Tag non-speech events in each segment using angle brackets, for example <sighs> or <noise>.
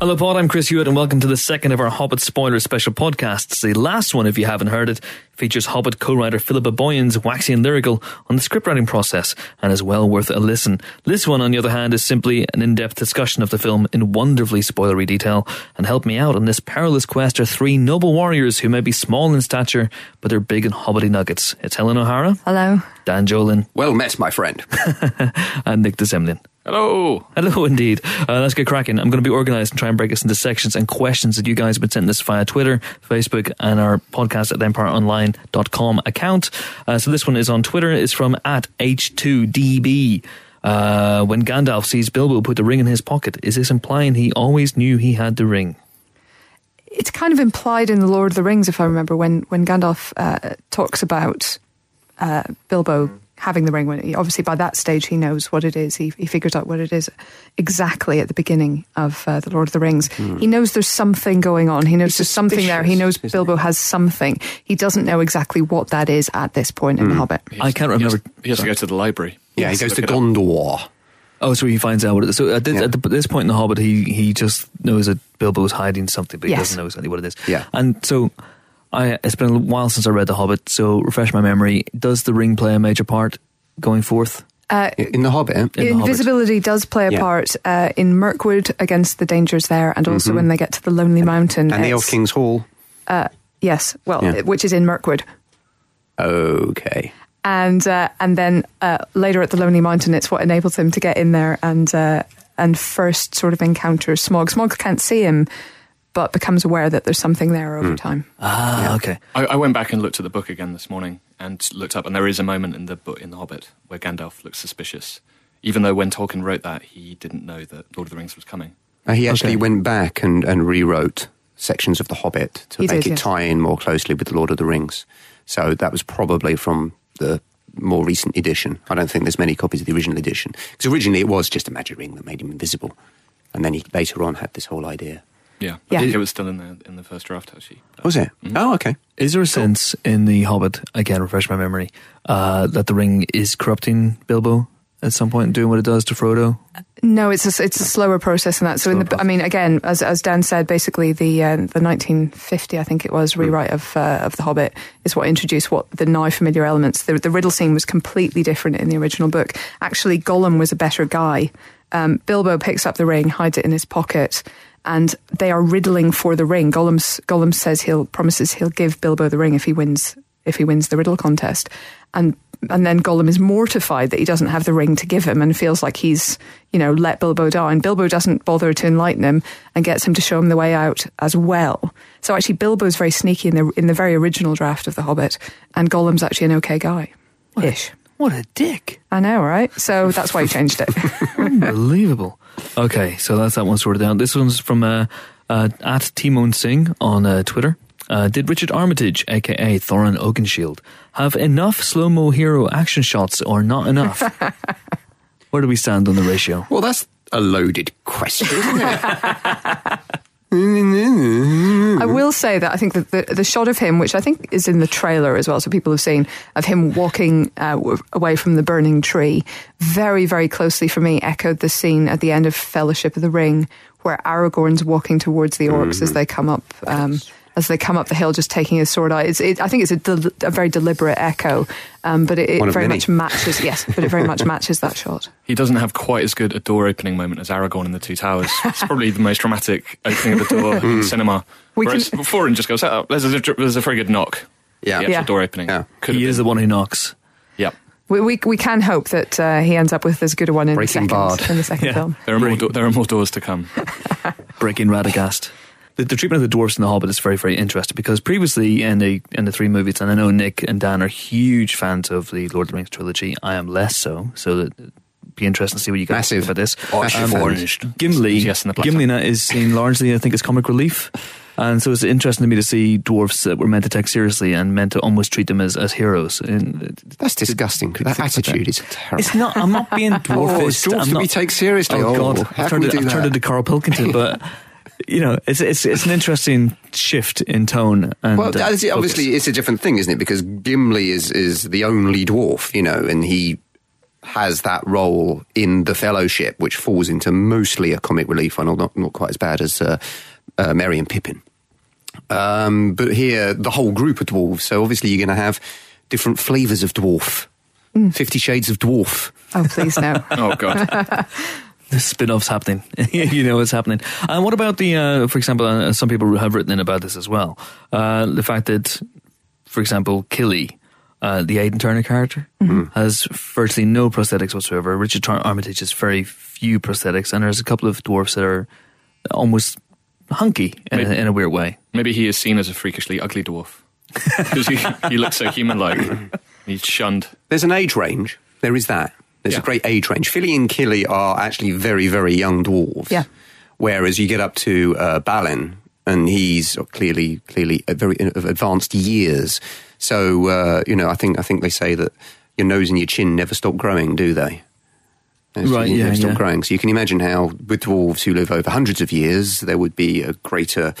Hello, Pod. I'm Chris Hewitt, and welcome to the second of our Hobbit spoiler special podcasts. The last one, if you haven't heard it, features Hobbit co-writer Philippa Boyens waxy and lyrical on the scriptwriting process, and is well worth a listen. This one, on the other hand, is simply an in-depth discussion of the film in wonderfully spoilery detail, and help me out on this perilous quest are three noble warriors who may be small in stature, but they're big and hobbity nuggets. It's Helen O'Hara, Hello. Dan Jolin, Well met, my friend. <laughs> and Nick de Semlyen. Hello. Hello, indeed. Uh, let's get cracking. I'm going to be organised and try and break us into sections and questions that you guys have been sending us via Twitter, Facebook, and our podcast at empireonline.com account. Uh, so this one is on Twitter. It's from at H2DB. Uh, when Gandalf sees Bilbo put the ring in his pocket, is this implying he always knew he had the ring? It's kind of implied in The Lord of the Rings, if I remember, when, when Gandalf uh, talks about uh, Bilbo having the ring. When he, obviously by that stage he knows what it is. He, he figures out what it is exactly at the beginning of uh, The Lord of the Rings. He knows there's something going on. He knows He's there's something there. He knows suspicious, isn't Bilbo has something. He doesn't know exactly what that is at this point in The Hobbit. He I can't he has- remember- He has, to go to the library. Yeah, he Yes, goes to look. Gondor. Oh, so he finds out what it is. So at this, Yeah. at the, this point in The Hobbit, he, he just knows that Bilbo is hiding something, but he Yes. doesn't know exactly what it is. Yeah. And so I, it's been a while since I read The Hobbit, so refresh my memory. Does the ring play a major part going forth? Uh, In The Hobbit, In The Hobbit. Invisibility does play a Yeah. part uh, in Mirkwood against the dangers there, and also when they get to the Lonely Mountain. Mm-hmm. and the Elf King's Hall. Yes, well, Yeah. which is in Mirkwood. Okay. and uh, and then uh, later at the Lonely Mountain, it's what enables him to get in there and uh, and first sort of encounter Smaug. Smaug can't see him, but becomes aware that there's something there over time. Ah, okay. I, I went back and looked at the book again this morning and looked up, and there is a moment in the book in The Hobbit where Gandalf looks suspicious, even though when Tolkien wrote that, he didn't know that Lord of the Rings was coming. Uh, he actually Okay. went back and, and rewrote sections of The Hobbit to He make did, it yes. tie in more closely with The Lord of the Rings. So that was probably from the more recent edition. I don't think there's many copies of the original edition. Because originally it was just a magic ring that made him invisible. And then he later on had this whole idea. Yeah, Yeah. I think it was still in the in the first draft actually. Was it? Oh, okay. Is there a sense in The Hobbit, again, refresh my memory, uh, that the ring is corrupting Bilbo at some point and doing what it does to Frodo? No, it's a, it's a slower process than that. So in the, I mean, again, as as Dan said, basically the uh, the 1950, I think it was, rewrite of uh, of the Hobbit is what introduced what the now familiar elements. The, the riddle scene was completely different in the original book. Actually, Gollum was a better guy. Um, Bilbo picks up the ring, hides it in his pocket, and they are riddling for the ring. Gollum Gollum says he'll promises he'll give Bilbo the ring if he wins if he wins the riddle contest, and and then Gollum is mortified that he doesn't have the ring to give him and feels like he's you know let Bilbo down. Bilbo doesn't bother to enlighten him and gets him to show him the way out as well. So actually, Bilbo's very sneaky in the in the very original draft of The Hobbit, and Gollum's actually an okay guy, ish. What a dick. I know, right? So that's why he changed it. <laughs> Unbelievable. Okay, so that's that one sorted out. This one's from uh, uh, at Timon Singh on uh, Twitter. Uh, did Richard Armitage, aka Thorin Oakenshield, have enough slow mo hero action shots or not enough? <laughs> Where do we stand on the ratio? Well, that's a loaded question, isn't it? <laughs> I will say that I think that the, the shot of him, which I think is in the trailer as well, so people have seen, of him walking uh, away from the burning tree, very, very closely for me echoed the scene at the end of Fellowship of the Ring, where Aragorn's walking towards the orcs as they come up. Um, as they come up the hill, just taking his sword out. It's, it, I think it's a, del- a very deliberate echo, um, but it, it very many. much matches. Yes, but it very much <laughs> matches that shot. He doesn't have quite as good a door opening moment as Aragorn in the Two Towers. <laughs> It's probably the most dramatic opening of the door <laughs> in cinema. We Whereas can- Thorin just goes, oh, there's a, there's a very good knock. Yeah. The Yeah. door opening. Yeah. Could he have is been. the one who knocks. Yep. We, we, we can hope that uh, he ends up with as good a one in Breaking the second, Bad. in the second Yeah. film. There are, more do- there are more doors to come. breaking Radagast. The, the treatment of the dwarfs in the Hobbit is very, very interesting because previously in the in the three movies, and I know Nick and Dan are huge fans of the Lord of the Rings trilogy. I am less so. So that be interesting to see what you guys Massive. think about this. Massive Um, fans. Gimli, Yes, and the Black Gimli is seen largely, I think, as comic relief. And so it's interesting to me to see dwarfs that were meant to take seriously and meant to almost treat them as, as heroes. And That's disgusting. Could that think attitude is terrible. it's not. I'm not being <laughs> dwarfist. dwarfs I'm to not, be taken seriously. Oh, Oh, God, how I've can turned, we it, do I've turned into Carl Pilkington, but <laughs> you know, it's it's it's an interesting shift in tone. And Well, uh, obviously, focus. it's a different thing, isn't it? Because Gimli is is the only dwarf, you know, and he has that role in the Fellowship, which falls into mostly a comic relief one, not not quite as bad as uh, uh, Merry and Pippin. Um, but here, the whole group of dwarves. So obviously, you're going to have different flavors of dwarf. Fifty Shades of Dwarf. Oh, please no. <laughs> Oh god. <laughs> the spin-offs happening. <laughs> you know what's happening. And what about the, uh, for example, uh, some people have written in about this as well. Uh, the fact that, for example, Kili, uh, the Aidan Turner character, has virtually no prosthetics whatsoever. Richard Tar- Armitage has very few prosthetics, and there's a couple of dwarfs that are almost hunky in, a, in a weird way. Maybe he is seen as a freakishly ugly dwarf <laughs> because he, he looks so human-like. <laughs> He's shunned. There's an age range. There is that. There's Yeah. a great age range. Fili and Kili are actually very, very young dwarves. Yeah. Whereas you get up to uh, Balin, and he's clearly, clearly very of advanced years. So uh, you know, I think I think they say that your nose and your chin never stop growing, do they? Right, you yeah, never stop yeah. growing. So you can imagine how with dwarves who live over hundreds of years, there would be a greater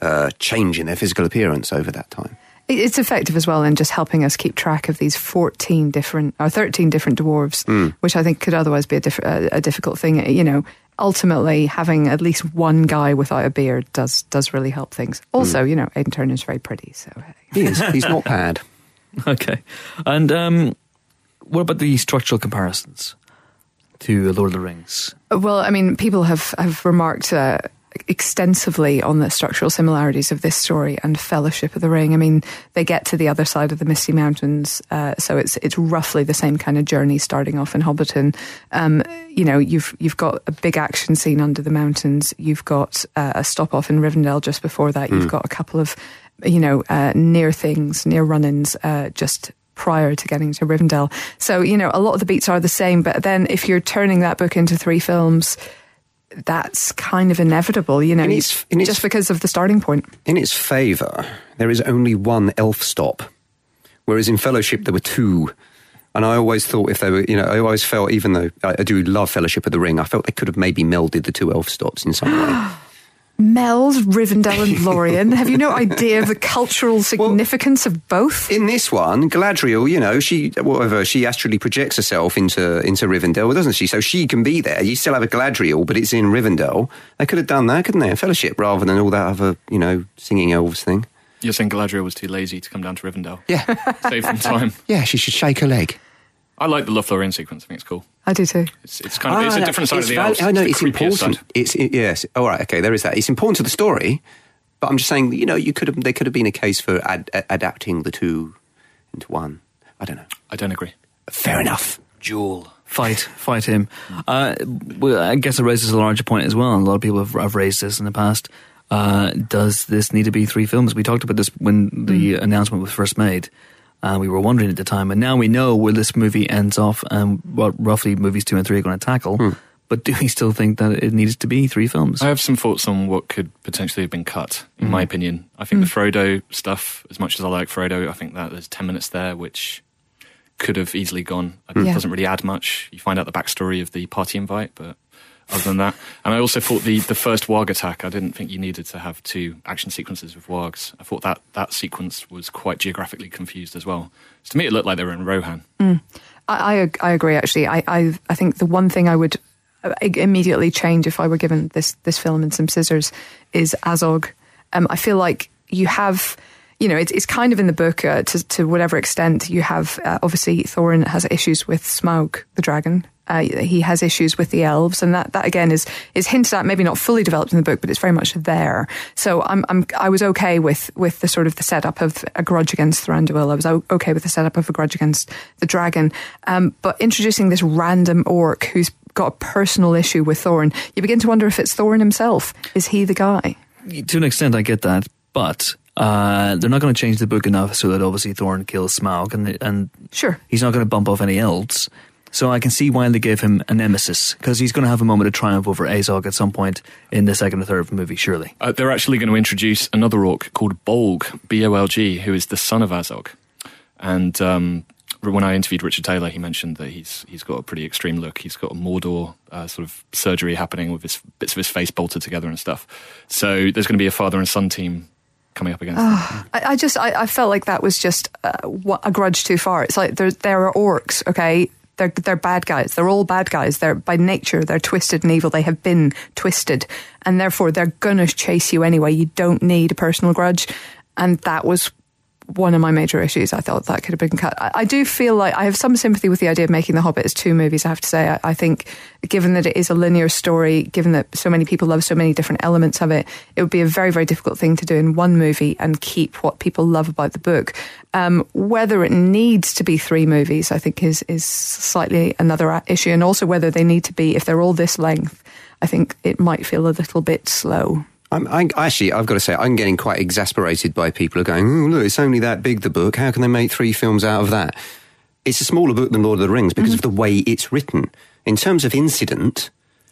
uh, change in their physical appearance over that time. It- It's effective as well in just helping us keep track of these 14 different or 13 different dwarves, which I think could otherwise be a, diff- a, a difficult thing. You know, ultimately having at least one guy without a beard does does really help things. Also, you know, Aidan Turner's very pretty, so uh, He is. He's not <laughs> bad. Okay. And um, what about the structural comparisons to Lord of the Rings? Well, I mean, people have have remarked uh, extensively on the structural similarities of this story and Fellowship of the Ring. I mean, they get to the other side of the Misty Mountains, uh, so it's it's roughly the same kind of journey starting off in Hobbiton. Um, you know, you've you've got a big action scene under the mountains. You've got uh, a stop off in Rivendell just before that. You've got a couple of you know uh, near things, near run-ins, uh, just prior to getting to Rivendell. So, you know, a lot of the beats are the same, but then if you're turning that book into three films, that's kind of inevitable, you know, In its- in its- just because of the starting point. In its favour, there is only one elf stop, whereas in Fellowship there were two. And I always thought if they were, you know, I always felt, even though I, I do love Fellowship of the Ring, I felt they could have maybe melded the two elf stops in some way. <gasps> <gasps> Mel's, Rivendell, and <laughs> Lorien. Have you no <laughs> idea of the cultural significance of both? In this one, Galadriel, you know, she whatever she astrally projects herself into into Rivendell, doesn't she? So she can be there. You still have a Galadriel, but it's in Rivendell. They could have done that, couldn't they? A Fellowship, rather than all that other, you know, singing elves thing. You're saying Galadriel was too lazy to come down to Rivendell. Yeah, <laughs> Save some time. yeah. She should shake her leg. I like the Lothlorien sequence. I think it's cool. I do too. It's, it's kind of it's Ah, a different side it's of the val- elves. I know the it's important. side. It's it, yes. All right. Okay. There is that. It's important to the story, but I'm just saying. You know, you could have. There could have been a case for ad, adapting the two into one. I don't know. I don't agree. Fair enough. Duel. Fight, fight him. Uh, well, I guess it raises a larger point as well. A lot of people have, have raised this in the past. Uh, does this need to be three films? We talked about this when the announcement was first made. Uh, we were wondering at the time, and now we know where this movie ends off and what roughly movies two and three are going to tackle. Hmm. But do we still think that it needs to be three films? I have some thoughts on what could potentially have been cut, in hmm. my opinion. I think the hmm. Frodo stuff, as much as I like Frodo, I think that there's 10 minutes there which could have easily gone. It Yeah. doesn't really add much. You find out the backstory of the party invite, but other than that. And I also thought the, the first Warg attack, I didn't think you needed to have two action sequences with Wargs. I thought that, that sequence was quite geographically confused as well. So to me, it looked like they were in Rohan. I, I, I agree, actually. I, I, I think the one thing I would uh, immediately change if I were given this, this film and some scissors is Azog. Um, I feel like you have, you know, it's, it's kind of in the book uh, to, to whatever extent you have. Uh, obviously, Thorin has issues with Smaug, the dragon. Uh, he has issues with the elves, and that, that again is is hinted at, maybe not fully developed in the book, but it's very much there. So I'm, I'm I was okay with with the sort of the setup of a grudge against Thranduil. I was okay with the setup of a grudge against the dragon, um, but introducing this random orc who's got a personal issue with Thorin, you begin to wonder if it's Thorin himself. Is he the guy? to an extent, I get that, but uh, they're not going to change the book enough so that obviously Thorin kills Smaug, and and Sure. he's not going to bump off any elves. So I can see why they gave him a nemesis because he's going to have a moment of triumph over Azog at some point in the second or third movie, surely. Uh, they're actually going to introduce another orc called Bolg, B O L G, who is the son of Azog. And um, when I interviewed Richard Taylor, he mentioned that he's he's got a pretty extreme look. He's got a Mordor uh, sort of surgery happening with his bits of his face bolted together and stuff. So there's going to be a father and son team coming up against them. I, I just I, I felt like that was just uh, a grudge too far. It's like there there are orcs, okay. They're they're bad guys. They're all bad guys. They're by nature they're twisted and evil. They have been twisted, and therefore they're gonna chase you anyway. You don't need a personal grudge, and that was one of my major issues. I thought that could have been cut. I, I, do feel like I have some sympathy with the idea of making The Hobbit as two movies, I have to say. I, I, think, given that it is a linear story, given that so many people love so many different elements of it, it would be a very, very difficult thing to do in one movie and keep what people love about the book. Um, whether it needs to be three movies, I think, is, is slightly another issue. And also whether they need to be, if they're all this length, I think it might feel a little bit slow. I'm, I, actually, I've got to say, I'm getting quite exasperated by people who are going, oh, look, it's only that big, the book. How can they make three films out of that? It's a smaller book than Lord of the Rings because mm-hmm. of the way it's written. In terms of incident,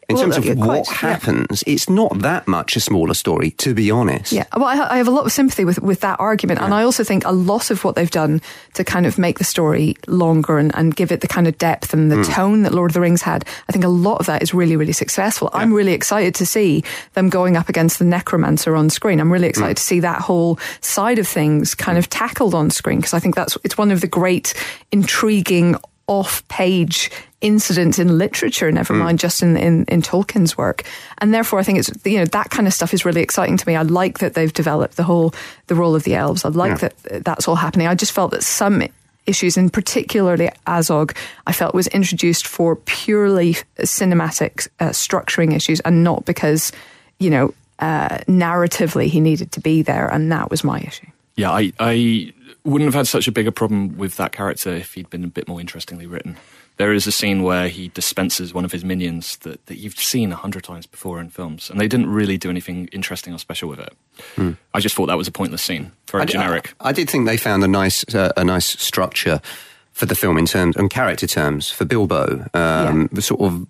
in well, terms of what happens, yeah. it's not that much a smaller story, to be honest. Yeah, well, I, I have a lot of sympathy with, with that argument. Yeah. And I also think a lot of what they've done to kind of make the story longer and, and give it the kind of depth and the mm. tone that Lord of the Rings had, I think a lot of that is really, really successful. Yeah. I'm really excited to see them going up against the necromancer on screen. I'm really excited mm. to see that whole side of things kind of tackled on screen because I think that's, it's one of the great, intriguing, off page incident in literature, never mm. mind just in, in, in Tolkien's work. And therefore, I think it's, you know, that kind of stuff is really exciting to me. I like that they've developed the whole, the role of the elves. I like yeah. that that's all happening. I just felt that some issues, and particularly Azog, I felt was introduced for purely cinematic uh, structuring issues and not because, you know, uh, narratively he needed to be there. And that was my issue. Yeah, I, I wouldn't have had such a bigger problem with that character if he'd been a bit more interestingly written. There is a scene where he dispenses one of his minions that, that you've seen a hundred times before in films, and they didn't really do anything interesting or special with it. Hmm. I just thought that was a pointless scene, very I generic. I, I, did think they found a nice uh, a nice structure for the film in terms and character terms for Bilbo, um, yeah. sort of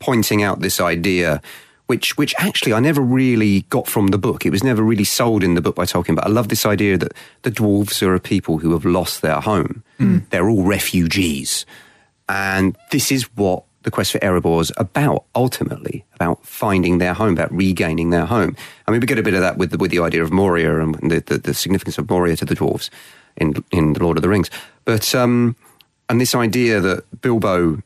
pointing out this idea which which actually I never really got from the book. It was never really sold in the book by Tolkien. But I love this idea that the dwarves are a people who have lost their home. Mm. They're all refugees, and this is what the quest for Erebor is about. Ultimately, about finding their home, about regaining their home. I mean, we get a bit of that with the, with the idea of Moria and the, the, the significance of Moria to the dwarves in in the Lord of the Rings. But um, and this idea that Bilbo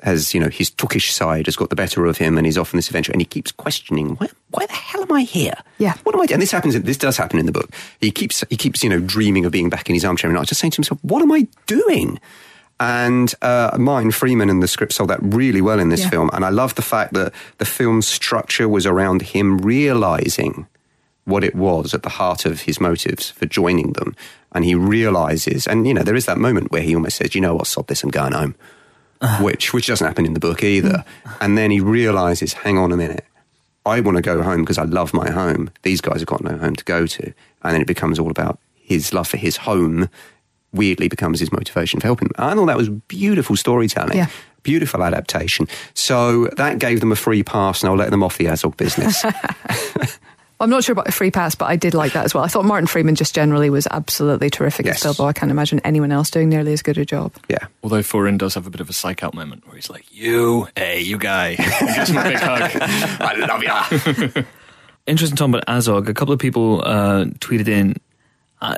has, you know, his Tookish side has got the better of him and he's off on this adventure and he keeps questioning, why, why the hell am I here? Yeah. What am I doing? And this happens, this does happen in the book. He keeps, he keeps, you know, dreaming of being back in his armchair and I was just saying to himself, what am I doing? And uh, Martin Freeman and the script sold that really well in this yeah. film. And I love the fact that the film's structure was around him realizing what it was at the heart of his motives for joining them. And he realizes, and you know, there is that moment where he almost says, you know what, sod this, I'm going home. <sighs> which which doesn't happen in the book either. Mm. And then he realizes, hang on a minute, I want to go home because I love my home. These guys have got no home to go to, and then it becomes all about his love for his home. Weirdly, becomes his motivation for helping. I thought that was beautiful storytelling. Yeah beautiful adaptation. So that gave them a free pass, and I'll let them off the Azog business. <laughs> <laughs> I'm not sure about a free pass, but I did like that as well. I thought Martin Freeman just generally was absolutely terrific yes. as Bilbo. I can't imagine anyone else doing nearly as good a job. Yeah. Although Thorin does have a bit of a psych out moment where he's like, "You, hey, you guy," gives him a big hug. <laughs> I love ya. <laughs> Interesting talking about Azog. A couple of people uh, tweeted in, uh,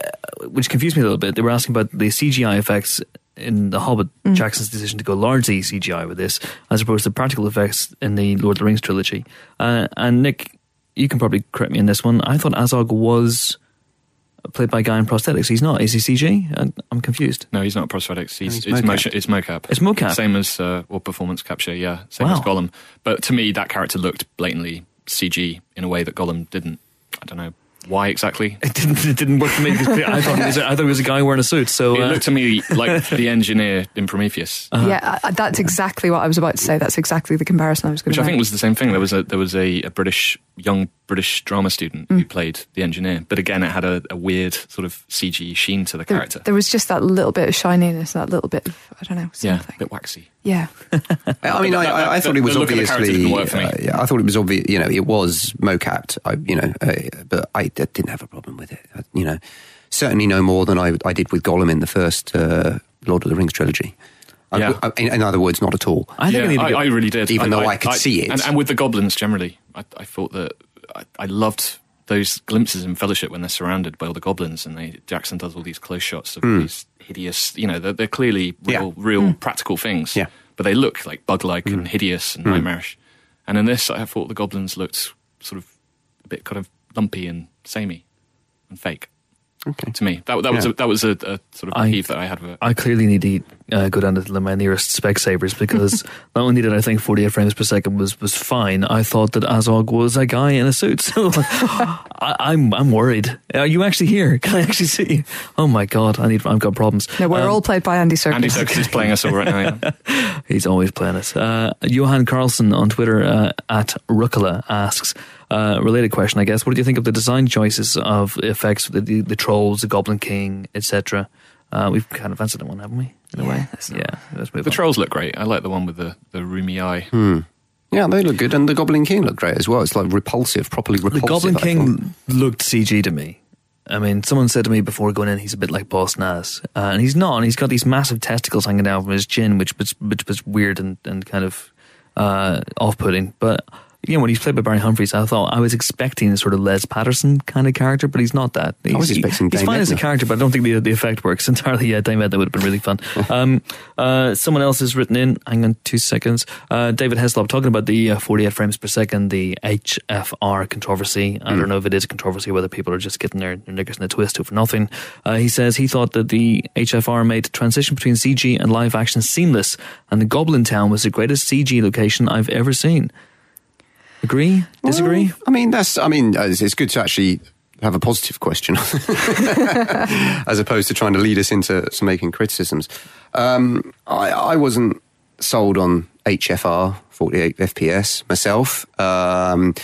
which confused me a little bit. They were asking about the CGI effects in The Hobbit, mm. Jackson's decision to go largely CGI with this, as opposed to practical effects in the Lord of the Rings trilogy. Uh, and Nick you can probably correct me on this one. I thought Azog was played by a guy in prosthetics. He's not. Is he CG? I'm confused. No, he's not prosthetics. He's, he's it's, motion, it's mocap. It's mocap. Same as uh, or performance capture. Yeah, same wow. as Gollum. But to me, that character looked blatantly CG in a way that Gollum didn't. I don't know. Why exactly? <laughs> It didn't. It didn't work for me. I thought it was. A, I thought it was a guy wearing a suit. So it uh, looked to me like the engineer in Prometheus. Uh-huh. Yeah, uh, that's exactly what I was about to say. That's exactly the comparison I was going to. Which. I think was the same thing. There was a there was a, a British young British drama student mm. who played the engineer, but again, it had a, a, weird sort of CG sheen to the there, character. There was just that little bit of shininess, that little bit of I don't know, something. yeah, a bit waxy. Yeah. <laughs> I mean, I, I, I, thought it was obviously. Uh, yeah, I thought it was obvious. You know, it was mocapped. I, you know, uh, but I didn't have a problem with it. I, you know, certainly no more than I, I did with Gollum in the first uh, Lord of the Rings trilogy. Yeah. I, in, in, other words, not at all. I, think yeah, I, I, really did. Even though I, could see it. And, and, with the goblins generally, I, thought that I, loved those glimpses in Fellowship when they're surrounded by all the goblins, and they Jackson does all these close shots of these hideous. You know, they're, they're clearly real, Yeah. real hmm. practical things. Yeah. but they look like bug-like and hmm. hideous and hmm. nightmarish. And in this, I thought the goblins looked sort of a bit kind of lumpy and samey and fake Okay. to me. That that was Yeah. a, that was a, a sort of I- peeve that I had with it. I clearly need to uh, go down to my nearest Specsavers because <laughs> not only did I think 48 frames per second was, was fine, I thought that Azog was a guy in a suit. <laughs> So I, I'm I'm worried. Are you actually here? Can I actually see? you? Oh my god! I need. I've got problems. No, we're Um, all played by Andy Serkis. Andy Serkis is playing us all right now. Yeah. <laughs> He's always playing us. Uh, Johan Carlson on Twitter uh, at Rucola asks, uh, related question, I guess. What do you think of the design choices of effects, the, the, the trolls, the Goblin King, etc.? Uh, we've kind of answered that one, haven't we? In a Yeah, way. that's not- Yeah. Let's move The on. trolls look great. I like the one with the, the rheumy eye. Hmm. Yeah, they look good, and the Goblin King looked great as well. It's like repulsive, properly repulsive. the. Goblin I King thought. looked CG to me. I mean, someone said to me before going in, he's a bit like Boss Nass, uh, and he's not. And he's got these massive testicles hanging down from his chin, which was which was weird and, and kind of uh, off-putting. But you know, when he's played by Barry Humphries, I thought I was expecting a sort of Les Patterson kind of character, but he's not that. He's, was expecting he's fine as a character, but I don't think the the effect works <laughs> entirely. Yeah, Dame Edna would have been really fun. <laughs> um, uh, someone else has written in. Hang on two seconds. Uh, David Heslop talking about the uh, 48 frames per second, the HFR controversy. I don't know if it is a controversy, whether people are just getting their, their knickers in a twist for nothing. Uh, he says he thought that the HFR made the transition between CG and live action seamless, and the Goblin Town was the greatest CG location I've ever seen. Agree? Disagree? Well, I mean, that's. I mean, uh, it's, good to actually have a positive question, <laughs> as opposed to trying to lead us into making criticisms. Um, I, I wasn't sold on HFR 48 FPS myself. Um,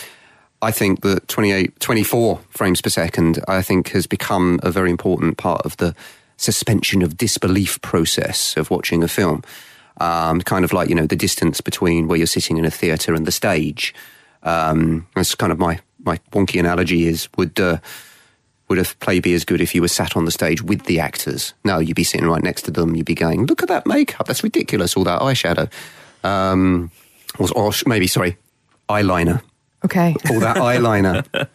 I think that 28, 24 frames per second, I think, has become a very important part of the suspension of disbelief process of watching a film. Um, kind of like, you know, the distance between where you're sitting in a theatre and the stage. Um, that's kind of my, my wonky analogy is would, uh, would a play be as good if you were sat on the stage with the actors? No, you'd be sitting right next to them. You'd be going, look at that makeup. That's ridiculous. All that eyeshadow. Um, or, or maybe, sorry, eyeliner Okay. all that <laughs> eyeliner.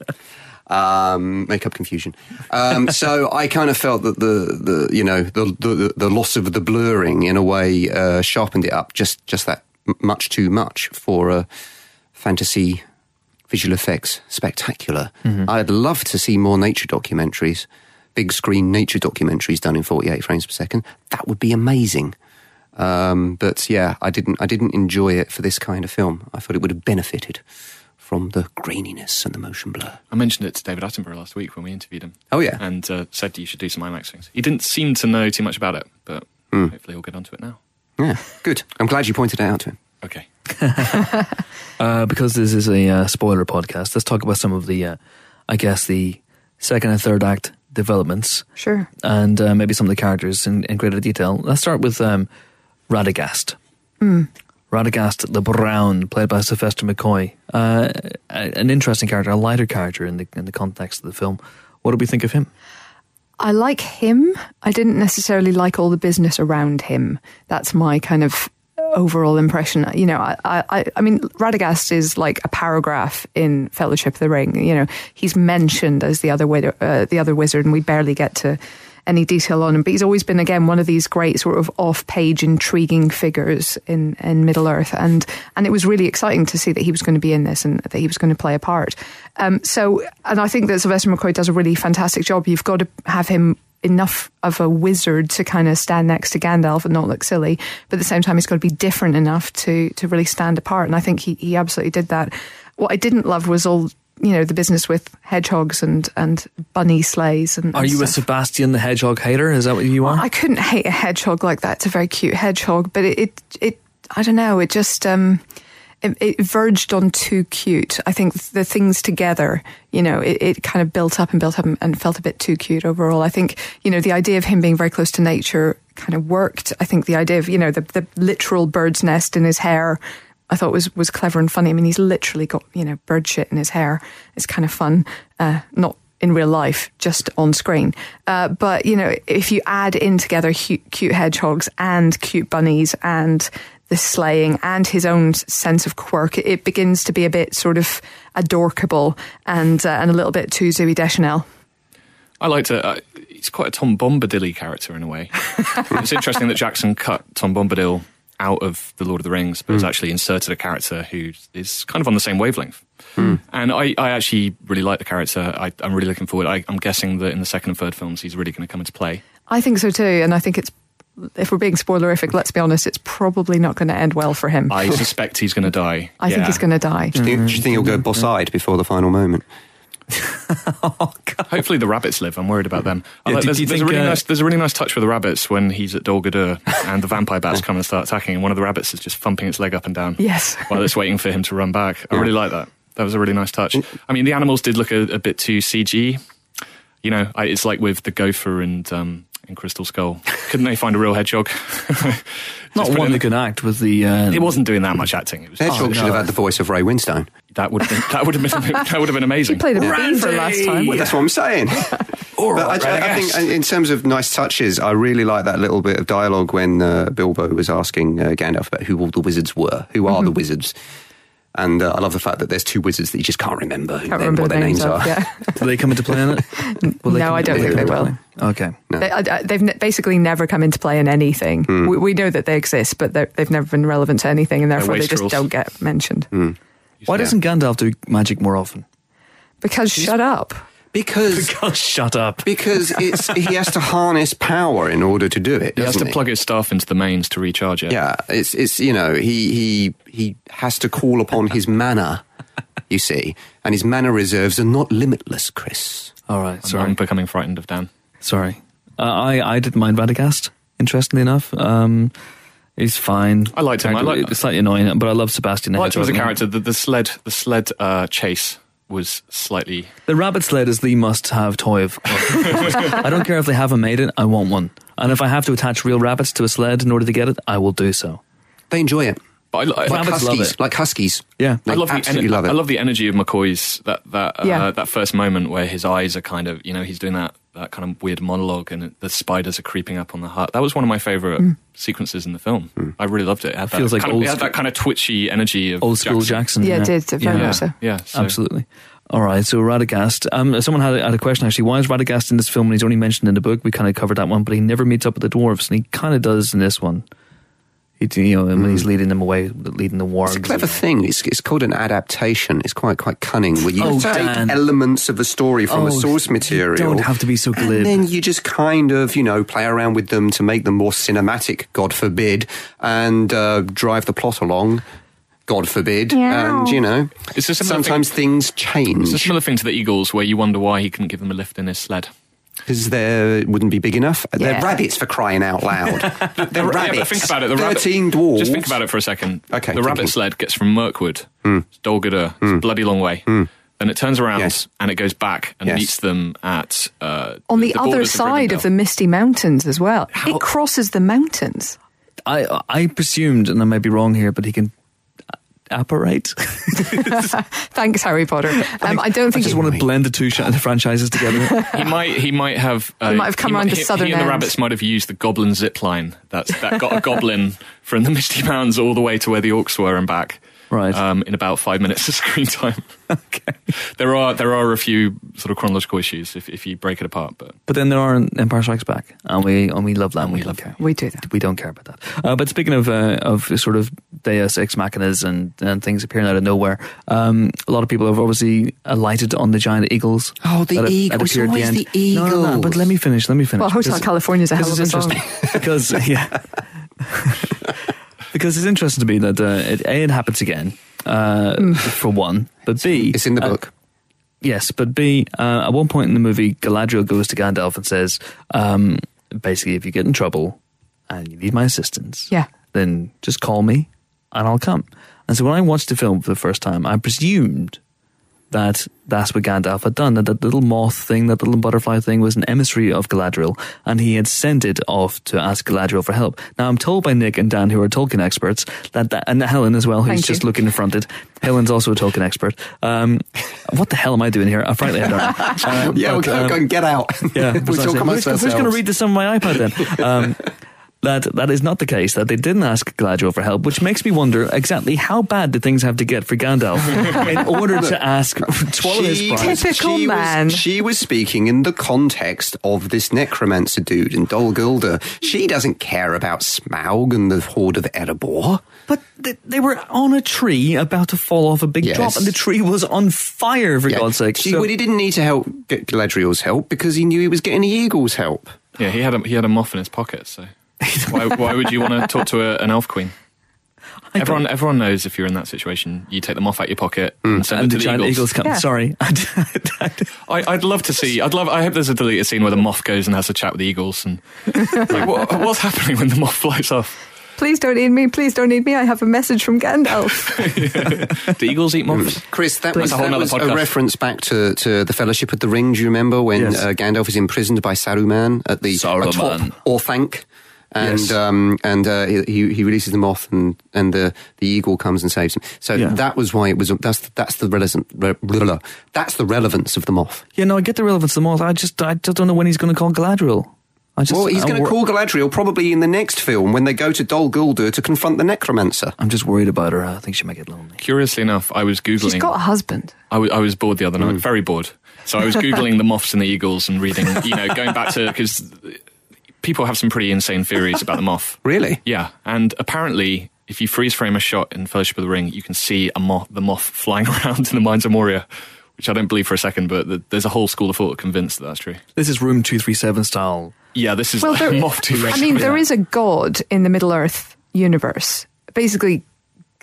Um, makeup confusion. Um, so I kind of felt that the, the you know the, the the loss of the blurring in a way uh, sharpened it up just just that m- much too much for a fantasy visual effects spectacular. I'd love to see more nature documentaries, big screen nature documentaries done in 48 frames per second. That would be amazing. Um, but yeah, I didn't I didn't enjoy it for this kind of film. I thought it would have benefited from the graininess and the motion blur. I mentioned it to David Attenborough last week when we interviewed him. Oh, yeah. and uh, said you should do some IMAX things. He didn't seem to know too much about it, but Hmm. hopefully he'll get onto it now. Yeah, good. I'm glad you pointed it out to him. Okay. <laughs> Uh, because this is a uh, spoiler podcast, let's talk about some of the, uh, I guess, the second and third act developments Sure. and uh, maybe some of the characters in, in greater detail. Let's start with um, Radagast. Radagast the Brown, played by Sylvester McCoy. Uh, an interesting character, a lighter character in the in the context of the film. What do we think of him? I like him. I didn't necessarily like all the business around him. That's my kind of overall impression. You know, I, I, I mean, Radagast is like a paragraph in Fellowship of the Ring. You know, he's mentioned as the other wizard, uh, the other wizard, and we barely get to any detail on him. But he's always been again one of these great sort of off-page, intriguing figures in in Middle Earth, and and it was really exciting to see that he was going to be in this and that he was going to play a part. Um, so, and I think that Sylvester McCoy does a really fantastic job. You've got to have him enough of a wizard to kind of stand next to Gandalf and not look silly, but at the same time, he's got to be different enough to to really stand apart. And I think he he absolutely did that. What I didn't love was all you know the business with hedgehogs and and bunny sleighs and. Are and you a. Sebastian the Hedgehog hater? Is that what you are? I couldn't hate a hedgehog like that. It's a very cute hedgehog, but it, it, it I don't know. It just, um, it, it verged on too cute. I think the things together, you know, it, it kind of built up and built up and, felt a bit too cute overall. I think, you know, the idea of him being very close to nature kind of worked. I think the idea of, you know, the, the literal bird's nest in his hair. I thought was was clever and funny. I mean, he's literally got you know bird shit in his hair. It's kind of fun, uh, not in real life, just on screen. Uh, but you know, if you add in together cute, cute hedgehogs and cute bunnies and the slaying and his own sense of quirk, it, it begins to be a bit sort of adorkable and uh, and a little bit too Zooey Deschanel. I liked it. Uh, he's quite a Tom Bombadil character in a way. <laughs> it's interesting that Jackson cut Tom Bombadil out of the Lord of the Rings, but mm. has actually inserted a character who is kind of on the same wavelength. Mm. And I, I actually really like the character. I, am really looking forward. I, I'm guessing that in the second and third films, he's really going to come into play. I think so too, and I think it's if we're being spoilerific, let's be honest, it's probably not going to end well for him. I suspect he's going to die. I yeah. think he's going to die. Do you, think, do you think he'll go boss-eyed before the final moment? <laughs> oh, Hopefully the rabbits live. I'm worried about them. Yeah, like, there's, there's think, a really uh, nice, there's a really nice touch with the rabbits when he's at Dol Guldur <laughs> and the vampire bats come and start attacking, and one of the rabbits is just thumping its leg up and down. Yes. while it's waiting for him to run back. I yeah. really like that. That was a really nice touch. I mean, the animals did look a, a bit too CG. You know, I, it's like with the gopher and um, in Crystal Skull. Couldn't they find a real hedgehog? <laughs> Not one that could act with the. Uh, it wasn't doing that much acting. It was hedgehog oh, no. should have had the voice of Ray Winstone. That would have been that would have been <laughs> that would have been amazing. He played a beaver last time. Well, that's what I'm saying. <laughs> but I, I, think in terms of nice touches, I really like that little bit of dialogue when uh, Bilbo was asking uh, Gandalf about who all the wizards were. Who are mm-hmm. the wizards? And uh, I love the fact that there's two wizards that you just can't remember, can't remember what their names, names are. Yeah. <laughs> Do they come into play in it? <laughs> no, I don't think they will. Okay. No. They, have ne- basically never come into play in anything. Mm. We, we, know that they exist, but they've never been relevant to anything, and therefore they just don't get mentioned. Mm. Why doesn't Gandalf do magic more often? Because He's, shut up. Because, <laughs> because shut up. Because it's he has to harness power in order to do it. He has to he? plug his staff into the mains to recharge it. Yeah, it's it's you know he he he has to call upon his mana. You see, and his mana reserves are not limitless, Chris. All right, sorry. I'm becoming frightened of Dan. Sorry, uh, I I didn't mind Radagast. Interestingly enough, um, he's fine. I liked him. I like, it's slightly annoying, but I love Sebastian. I liked him as a character. The, the sled, the sled uh, chase was slightly. The rabbit sled is the must-have toy of. <laughs> I don't care if they haven't made it. I want one, and if I have to attach real rabbits to a sled in order to get it, I will do so. They enjoy it. But I, like rabbits huskies, like huskies. Yeah, I love absolutely the, love it. I love the energy of McCoy's that that uh, yeah. that first moment where his eyes are kind of you know he's doing that that kind of weird monologue and the spiders are creeping up on the hut. That was one of my favorite mm. sequences in the film. Mm. I really loved it. It, it feels like kind old of, it had that kind of twitchy energy of old school Jackson. Jackson yeah, yeah, it did very yeah. much so. Yeah, so. absolutely. All right, so Radagast. Um, someone had, had a question actually. Why is Radagast in this film? And he's only mentioned in the book. We kind of covered that one, but he never meets up with the dwarves, and he kind of does in this one. He, you know, when he's hmm. leading them away, leading the war. It's a clever thing. It's, it's called an adaptation. It's quite quite cunning. Where you oh, take Dan. elements of the story from oh, the source material. don't have to be so glib. And then you just kind of, you know, play around with them to make them more cinematic. God forbid, and uh, drive the plot along. God forbid. Yeah. And, you know, it's sometimes thing, things change. It's a similar thing to the Eagles where you wonder why he couldn't give them a lift in his sled because they wouldn't be big enough. Yeah. They're rabbits for crying out loud. <laughs> They're rabbits. Yeah, think about it. The Thirteen rabbit, dwarves. Just think about it for a second. Okay. The rabbit sled gets from Mirkwood, mm. Dol Guldur, mm. a bloody long way. Mm. Then it turns around yes. and it goes back and yes. meets them at uh, on the, the other side of, of, the Misty Mountains as well. How? It crosses the mountains. I I presumed, and I may be wrong here, but he can apparate. <laughs> Thanks, Harry Potter. Um, I don't think I just want to blend the two sh- franchises together. <laughs> he might. He might have. Uh, he might have come around the he, southern. He and the rabbits might have used the goblin zip line. That's that got a goblin <laughs> from the Misty Mountains all the way to where the orcs were and back right? Um, in about five minutes of <laughs> screen time. okay. There are there are a few sort of chronological issues if, if you break it apart, but but then there are Empire Strikes Back, and we and we love that. And we, we love care. We do that. We don't care about that. Uh, but speaking of uh, of sort of Deus ex machinas and, and things appearing out of nowhere, um, a lot of people have obviously alighted on the giant eagles. Oh, the eagle! It's always the, the eagle. No, no, no, but let me finish. Let me finish. Well, Hotel California is a hell of a song. <laughs> because yeah. <laughs> because it's interesting to me that uh, it, A, it happens again, uh, mm. for one, but B. It's in the uh, book. Yes, but B, uh, at one point in the movie, Galadriel goes to Gandalf and says, um, basically, if you get in trouble and you need my assistance, yeah. then just call me and I'll come. And so when I watched the film for the first time, I presumed that that's what Gandalf had done. That that little moth thing, that little butterfly thing, was an emissary of Galadriel, and he had sent it off to ask Galadriel for help. Now I'm told by Nick and Dan, who are Tolkien experts, that, that and Helen as well, who's Thank just you. looking affronted. Helen's also a Tolkien expert. Um, what the hell am I doing here? Uh, frankly, I don't know. Uh, <laughs> yeah, but, um, go and get out. Yeah, <laughs> we'll who's, who's going to read this on my iPad then? <laughs> Um, that that is not the case, that they didn't ask Galadriel for help, which makes me wonder exactly how bad did things have to get for Gandalf in <laughs> order to ask, <laughs> swallow his She, pride. Typical she man. Was, she was speaking in the context of this necromancer dude and Dol Guldur. She doesn't care about Smaug and the Hoard of Erebor. But they, they were on a tree about to fall off a big Yes. drop, and the tree was on fire, for Yeah. God's sake. She, So- well, he didn't need to help get Galadriel's help because he knew he was getting the Eagle's help. Yeah, he had a, he had a moth in his pocket, so <laughs> why, why would you want to talk to a, an elf queen? I Everyone, don't- everyone knows if you're in that situation, you take them off out your pocket and send and it the to the giant eagles. eagles come. Yeah. Sorry. <laughs> I, I'd love to see. I'd love. I hope there's a deleted scene where the moth goes and has a chat with the eagles. And like, what, <laughs> what's happening when the moth flies off? Please don't eat me. Please don't eat me. I have a message from Gandalf. Do eagles eat moths? Chris, that Please. was, That's a whole that nother was a reference back to, to the Fellowship of the Ring. Do you remember when Yes. uh, Gandalf is imprisoned by Saruman at the Saruman. atop Orthanc? And Yes. um, and uh, he he releases the moth and and the the eagle comes and saves him. So Yeah. that was why it was. That's that's the relevant. Re, blah, blah. that's the relevance of the moth. Yeah, no, I get the relevance of the moth. I just, I just don't know when he's going to call Galadriel. I just, well, he's going to call Galadriel probably in the next film when they go to Dol Guldur to confront the necromancer. I'm just worried about her. I think she might get lonely. Curiously enough, I was googling. She's got a husband. I I was bored the other night, very bored. So I was googling the moths and the eagles and reading, you know, going back to because people have some pretty insane theories about the moth. <laughs> Really? Yeah, and apparently, if you freeze frame a shot in Fellowship of the Ring, you can see a moth, the moth <laughs> flying around in the Mines of Moria, which I don't believe for a second, but th there's a whole school of thought convinced that that's true. This is room 237 style. Yeah, this is Well, like there, <laughs> moth to I mean, there is a god in the Middle Earth universe. Basically,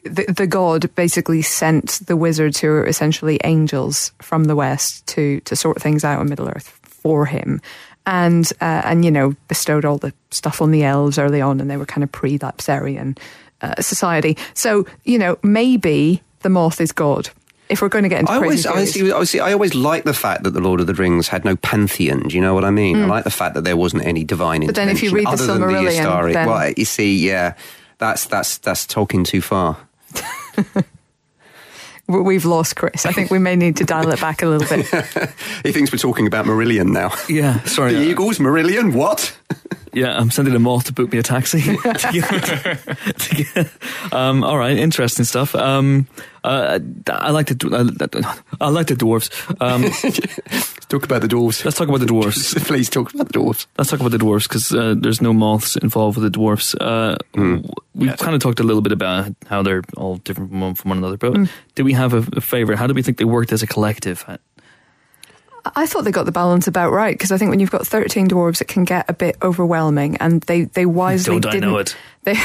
the, the god basically sent the wizards, who are essentially angels from the west, to to sort things out in Middle Earth for him, and uh, and you know bestowed all the stuff on the elves early on, and they were kind of pre-Lapsarian uh, society. So you know maybe the moth is God. If we're going to get into I always, crazy I, theories. see, I, always like the fact that the Lord of the Rings had no pantheon. Do you know what I mean? I like the fact that there wasn't any divine Hmm. But then if you read the Silmarillion, Istari. then- Well, you see, yeah, that's that's that's talking too far. <laughs> We- We've lost Chris. I think we may need to dial it back a little bit. <laughs> He thinks we're talking about Marillion now. Yeah, sorry. the Eagles, Marillion, what? <laughs> Yeah, I'm sending a moth to book me a taxi. <laughs> to get- to get- um, all right, interesting stuff. Um, uh, I like the uh, I like the dwarves. Um, <laughs> talk about the dwarves. let's talk about the dwarves. <laughs> Please talk about the dwarves. Let's talk about the dwarves because uh, there's no moths involved with the dwarves. Uh, We've kind of talked a little bit about how they're all different from one, from one another, but do we have a, a favorite? How do we think they worked as a collective? I thought they got the balance about right because I think when you've got 13 dwarves, it can get a bit overwhelming, and they they wisely Don't didn't. know it. <laughs> They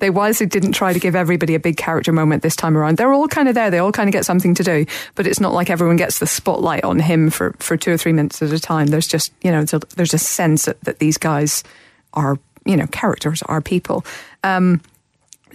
they wisely didn't try to give everybody a big character moment this time around. They're all kind of there. They all kind of get something to do, but it's not like everyone gets the spotlight on him for for two or three minutes at a time. There's just you know there's a, there's a sense that, that these guys are you know characters, are people. Um,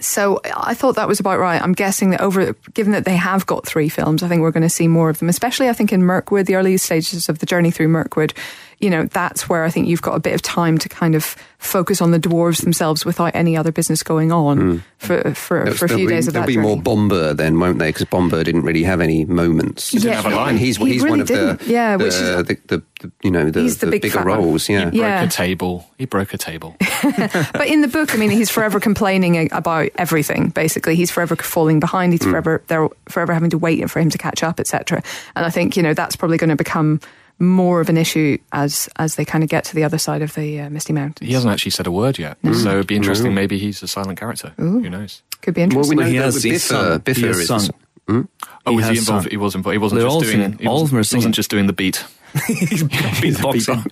so I thought that was about right. I'm guessing that over, given that they have got three films, I think we're going to see more of them, especially I think in Mirkwood, the early stages of the journey through Mirkwood. You know, that's where I think you've got a bit of time to kind of focus on the dwarves themselves without any other business going on hmm. for, for, for a few there'll days be, of that there'll be journey. more Bombur then, won't they? Because Bombur didn't really have any moments. He didn't have a line. He's He he's really one of the didn't. Yeah, the, which is- the, the, the you know the, He's the big bigger roles. Yeah. He Yeah. broke a table. He broke a table. <laughs> <laughs> But in the book, I mean, he's forever complaining about everything. Basically, he's forever falling behind. He's hmm. forever they're forever having to wait for him to catch up, etc. And I think you know that's probably going to become more of an issue as as they kind of get to the other side of the uh, Misty Mountains. He hasn't actually said a word yet, so it'd be interesting. Maybe he's a silent character. Who knows? Could be Well, interesting. we know he that has- with he's Bifur, sung. Bifur He has is sung. Hmm? Oh, He was he involved? Sung. He was involved. He wasn't They're just doing. singing. He All of wasn't, them are he singing. wasn't just doing the beat. <laughs> He's <laughs> beatboxing.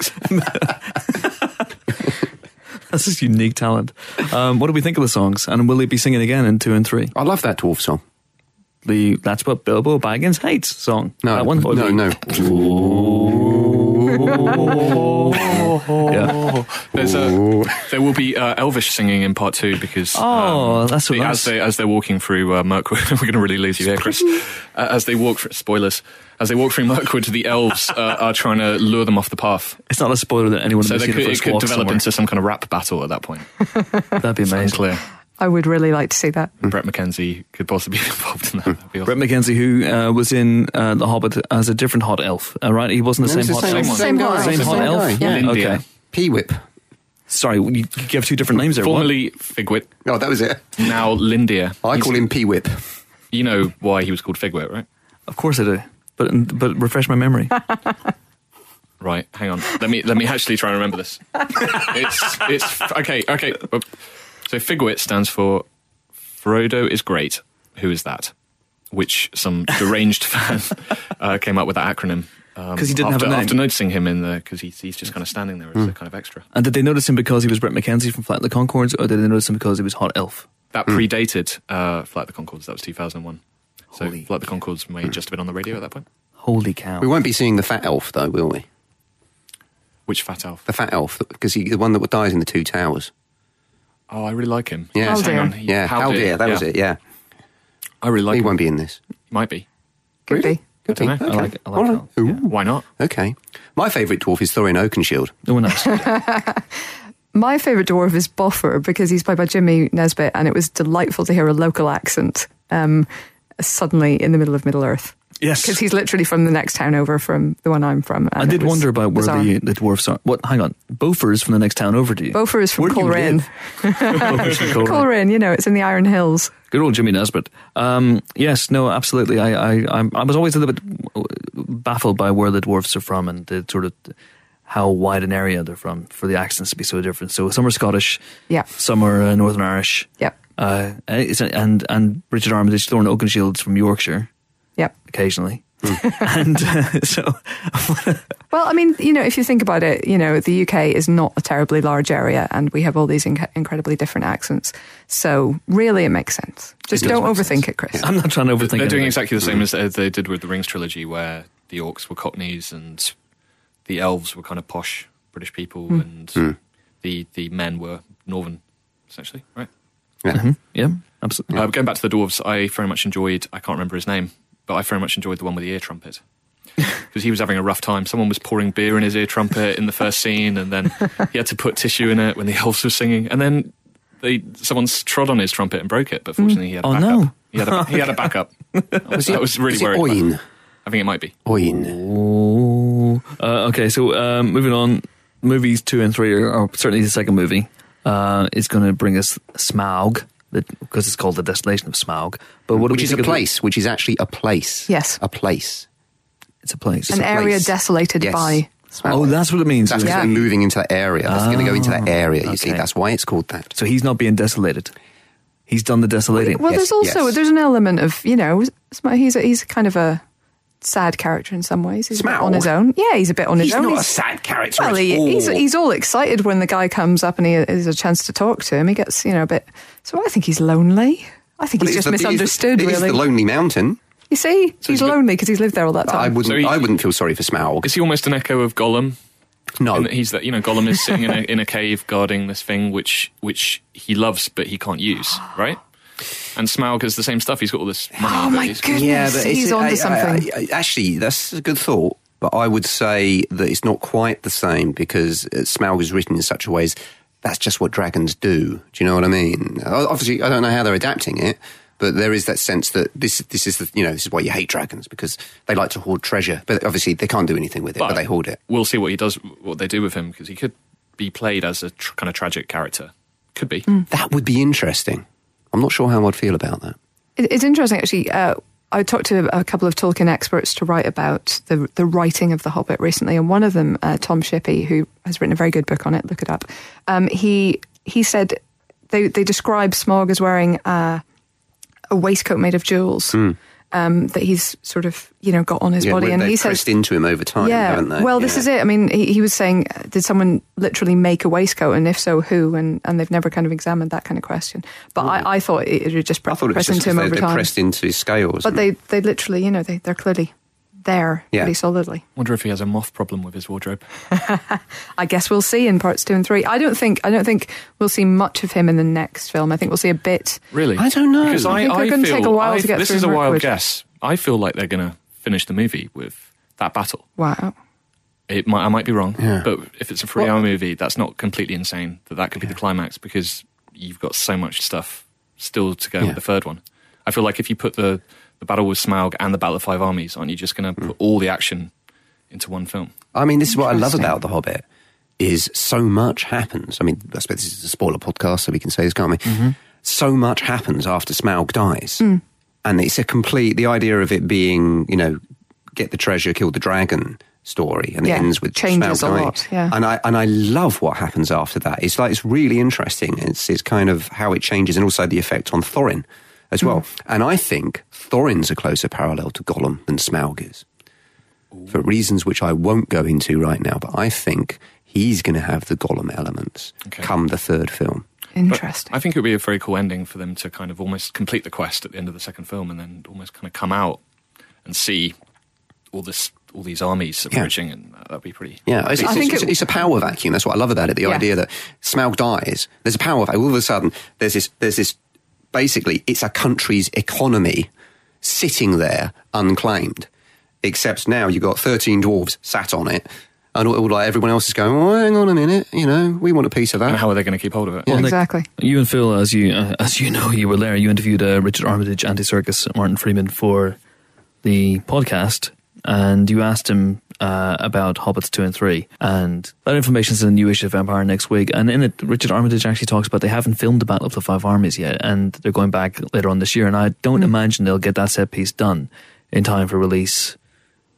<laughs> That's his unique talent. Um, what do we think of the songs? And will he be singing again in two and three? I love that dwarf song. The That's What Bilbo Baggins Hates song. No, that one? No, no. <laughs> Yeah. There's a, there will be uh, Elvish singing in part two because Oh, um, that's so the- nice. as they as they're walking through uh, Mirkwood. <laughs> we're going to really lose you here, Chris. <laughs> Uh, as they walk, through, spoilers. As they walk through Mirkwood, the elves uh, are trying to lure them off the path. It's not a spoiler that anyone So has they could, the it could develop somewhere. into some kind of rap battle at that point. That'd be Sounds amazing. clear. I would really like to see that. Bret McKenzie could possibly <laughs> be involved in that. Awesome. Bret McKenzie, who uh, was in uh, The Hobbit as a different hot elf, uh, right? He wasn't the No, same it's hot the elf. same, Same guy. hot Same elf. hot elf? guy, Yeah. Okay. P-whip. Sorry, you gave two different names there. Formerly Figwit, Oh, that was it. now Lindir. I He's- call him P Whip. You know why he was called Figwit, right? Of course I do. But but refresh my memory. <laughs> Right, hang on. Let me let me actually try and remember this. it's it's okay, okay. So Figwit stands for Frodo is great. Who is that? Which some deranged <laughs> fan uh, came up with that acronym 'Cause he didn't have after, a name. after noticing him in the because he's he's just kind of standing there as a kind of extra. and did they notice him because he was Bret McKenzie from Flight of the Conchords, or did they notice him because he was Hot Elf? That predated uh, Flight of the Conchords. That was 2001. So Holy- Flight of the Conchords may just have been on the radio at that point. Holy cow! We won't be seeing the fat elf, though, will we? Which fat elf? The fat elf, because he the one that dies in the two towers. Oh, I really like him. Yeah. Yes, hang Haldir. on. He- Yeah, Haldir, that was it. Yeah, I really like him. he him. won't be in this. Might be. Could be. Could I be. don't know. I like I like All right. Elf. Ooh. Yeah, Why not? Okay. My favourite dwarf is Thorin Oakenshield. No one else. <laughs> My favourite dwarf is Bofur because he's played by Jimmy Nesbitt, and it was delightful to hear a local accent um, suddenly in the middle of Middle Earth. Yes, Because he's literally from the next town over from the one I'm from. I did wonder about where bizarre. the, the dwarfs are. What? Hang on, Bofur is from the next town over to you. Bofur is from do <laughs> Coleraine. Coleraine. You know, it's in the Iron Hills. Good old Jimmy Nesbitt. Um, yes, no, absolutely. I, I, I was always a little bit baffled by where the dwarfs are from and the sort of how wide an area they're from for the accents to be so different. So some are Scottish, Yeah. some are uh, Northern Irish, yeah. uh, and and Richard Armitage, Thorin Oakenshield's from Yorkshire Yep. occasionally, <laughs> and uh, so <laughs> Well, I mean, you know, if you think about it, you know, the UK is not a terribly large area and we have all these inc- incredibly different accents. So really it makes sense. Just don't overthink sense. it, Chris. I'm not trying to overthink. It. They're doing exactly the same as they- they did with the Rings trilogy, where the orcs were Cockneys and the elves were kind of posh British people, and the the men were Northern, essentially. Right. Yeah. Yeah, absolutely. Uh, going back to the dwarves, I very much enjoyed. I can't remember his name, but I very much enjoyed the one with the ear trumpet. <laughs> Because he was having a rough time. Someone was pouring beer in his ear trumpet in the first scene, and then he had to put tissue in it when the elves were singing. And then they someone trod on his trumpet and broke it. But fortunately, he had a Oh, backup. no. He had a, he had a <laughs> backup. Was I was really was it worried. about it. Oin? I think it might be. Oin. Oh, uh, okay. So um, moving on, movies two and three, are, or certainly the second movie, uh, is going to bring us Smaug, because it's called the Desolation of Smaug. But what Which is a think of place, which is actually a place. Yes. A place. It's a place. An a area place. desolated Yes. by oh, that's what it means. That's Yeah. they're moving into that area. That's going to go into that ah, area, you see. That's why it's called that. So he's not being desolated. He's done the desolating. Well, Yes, there's also yes. there's an element of you know Sma- he's a, he's kind of a sad character in some ways. He's a bit on his own. Yeah, he's a bit on He's his own. not a sad character Well, at he, all. he's he's all excited when the guy comes up and he has a chance to talk to him. He gets you know a bit. So I think he's lonely. I think Well, he's just the- it is the- misunderstood. It is really, the Lonely Mountain. you see, he's he's lonely because he's lived there all that time. I wouldn't. So he- I wouldn't feel sorry for Smaug. Is he almost an echo of Gollum? No, In that he's that you know Gollum is sitting in a in a cave guarding this thing which which he loves but he can't use, right? And Smaug has the same stuff. He's got all this money. Oh my goodness. yeah, but he's it's, onto I- I- something. I- actually, that's a good thought. But I would say that it's not quite the same because uh, Smaug is written in such a way as that's just what dragons do. Do you know what I mean? Obviously, I don't know how they're adapting it, but there is that sense that this this is the you know this is why you hate dragons because they like to hoard treasure, but obviously they can't do anything with it, but, they hoard it. We'll see what he does, what they do with him, because he could be played as a tr- kind of tragic character. Could be. Hmm. That would be interesting. I'm not sure how I'd feel about that. It's interesting, actually. Uh, I talked to a couple of Tolkien experts to write about the the writing of The Hobbit recently, and one of them, uh, Tom Shippey, who has written a very good book on it, look it up. Um, he he said they they describe Smaug as wearing uh, a waistcoat made of jewels. Um, that he's sort of you know got on his Hmm. Yeah, body, and he says into him over time, yeah. haven't they? Well, this Yeah. is it. I mean, he, he was saying, uh, did someone literally make a waistcoat, and if so, who? And and they've never kind of examined that kind of question. But I, I thought it, it would just press just into him over time. pressed into his scales. But they, they literally, you know, they, they're clearly there Yeah. pretty solidly. Wonder if he has a moth problem with his wardrobe. <laughs> I guess we'll see in parts two and three. I don't think I don't think we'll see much of him in the next film. I think we'll see a bit. Really? I don't know. Because I I, think I, they're gonna take a while I- to get this through is a wild Mirkwood. guess. I feel like they're going to finish the movie with that battle. Wow. It might, I might be wrong, Yeah. but if it's a three-hour movie, that's not completely insane. That that could be the climax because you've got so much stuff still to go Yeah. with the third one. I feel like if you put the the battle with Smaug and the battle of five armies, aren't you just going to put all the action into one film? I mean, this is what I love about The Hobbit. is so much happens. I mean, I suppose this is a spoiler podcast, so we can say this, can't we? Mm-hmm. So much happens after Smaug dies. Mm. And it's a complete, the idea of it being, you know, get the treasure, kill the dragon story, and Yeah, it ends with changes Smaug a lot, yeah. And I and I love what happens after that. It's like it's really interesting. It's it's kind of how it changes, and also the effect on Thorin as well. Mm. And I think Thorin's a closer parallel to Gollum than Smaug is, for reasons which I won't go into right now. But I think he's going to have the Gollum elements Okay. come the third film. But Interesting. I think it would be a very cool ending for them to kind of almost complete the quest at the end of the second film, and then almost kind of come out and see all this, all these armies Yeah. approaching, and that'd be pretty. Yeah, it's, I think it's, it- it's a power vacuum. That's what I love about it. The Yeah. idea that Smaug dies, there's a power vacuum. All of a sudden, there's this, there's this. Basically, it's a country's economy sitting there unclaimed. Except now you've got 13 dwarves sat on it, and all, all like everyone else is going. Well, hang on a minute, you know, we want a piece of that. And how are they going to keep hold of it? Well, Nick, Exactly. you and Phil, as you uh, as you know, you were there. You interviewed uh, Richard Armitage, Andy Serkis, Martin Freeman for the podcast, and you asked him uh, about Hobbits two and three, and that information is in the new issue of Empire next week. And in it, Richard Armitage actually talks about they haven't filmed the Battle of the Five Armies yet, and they're going back later on this year. And I don't imagine they'll get that set piece done in time for release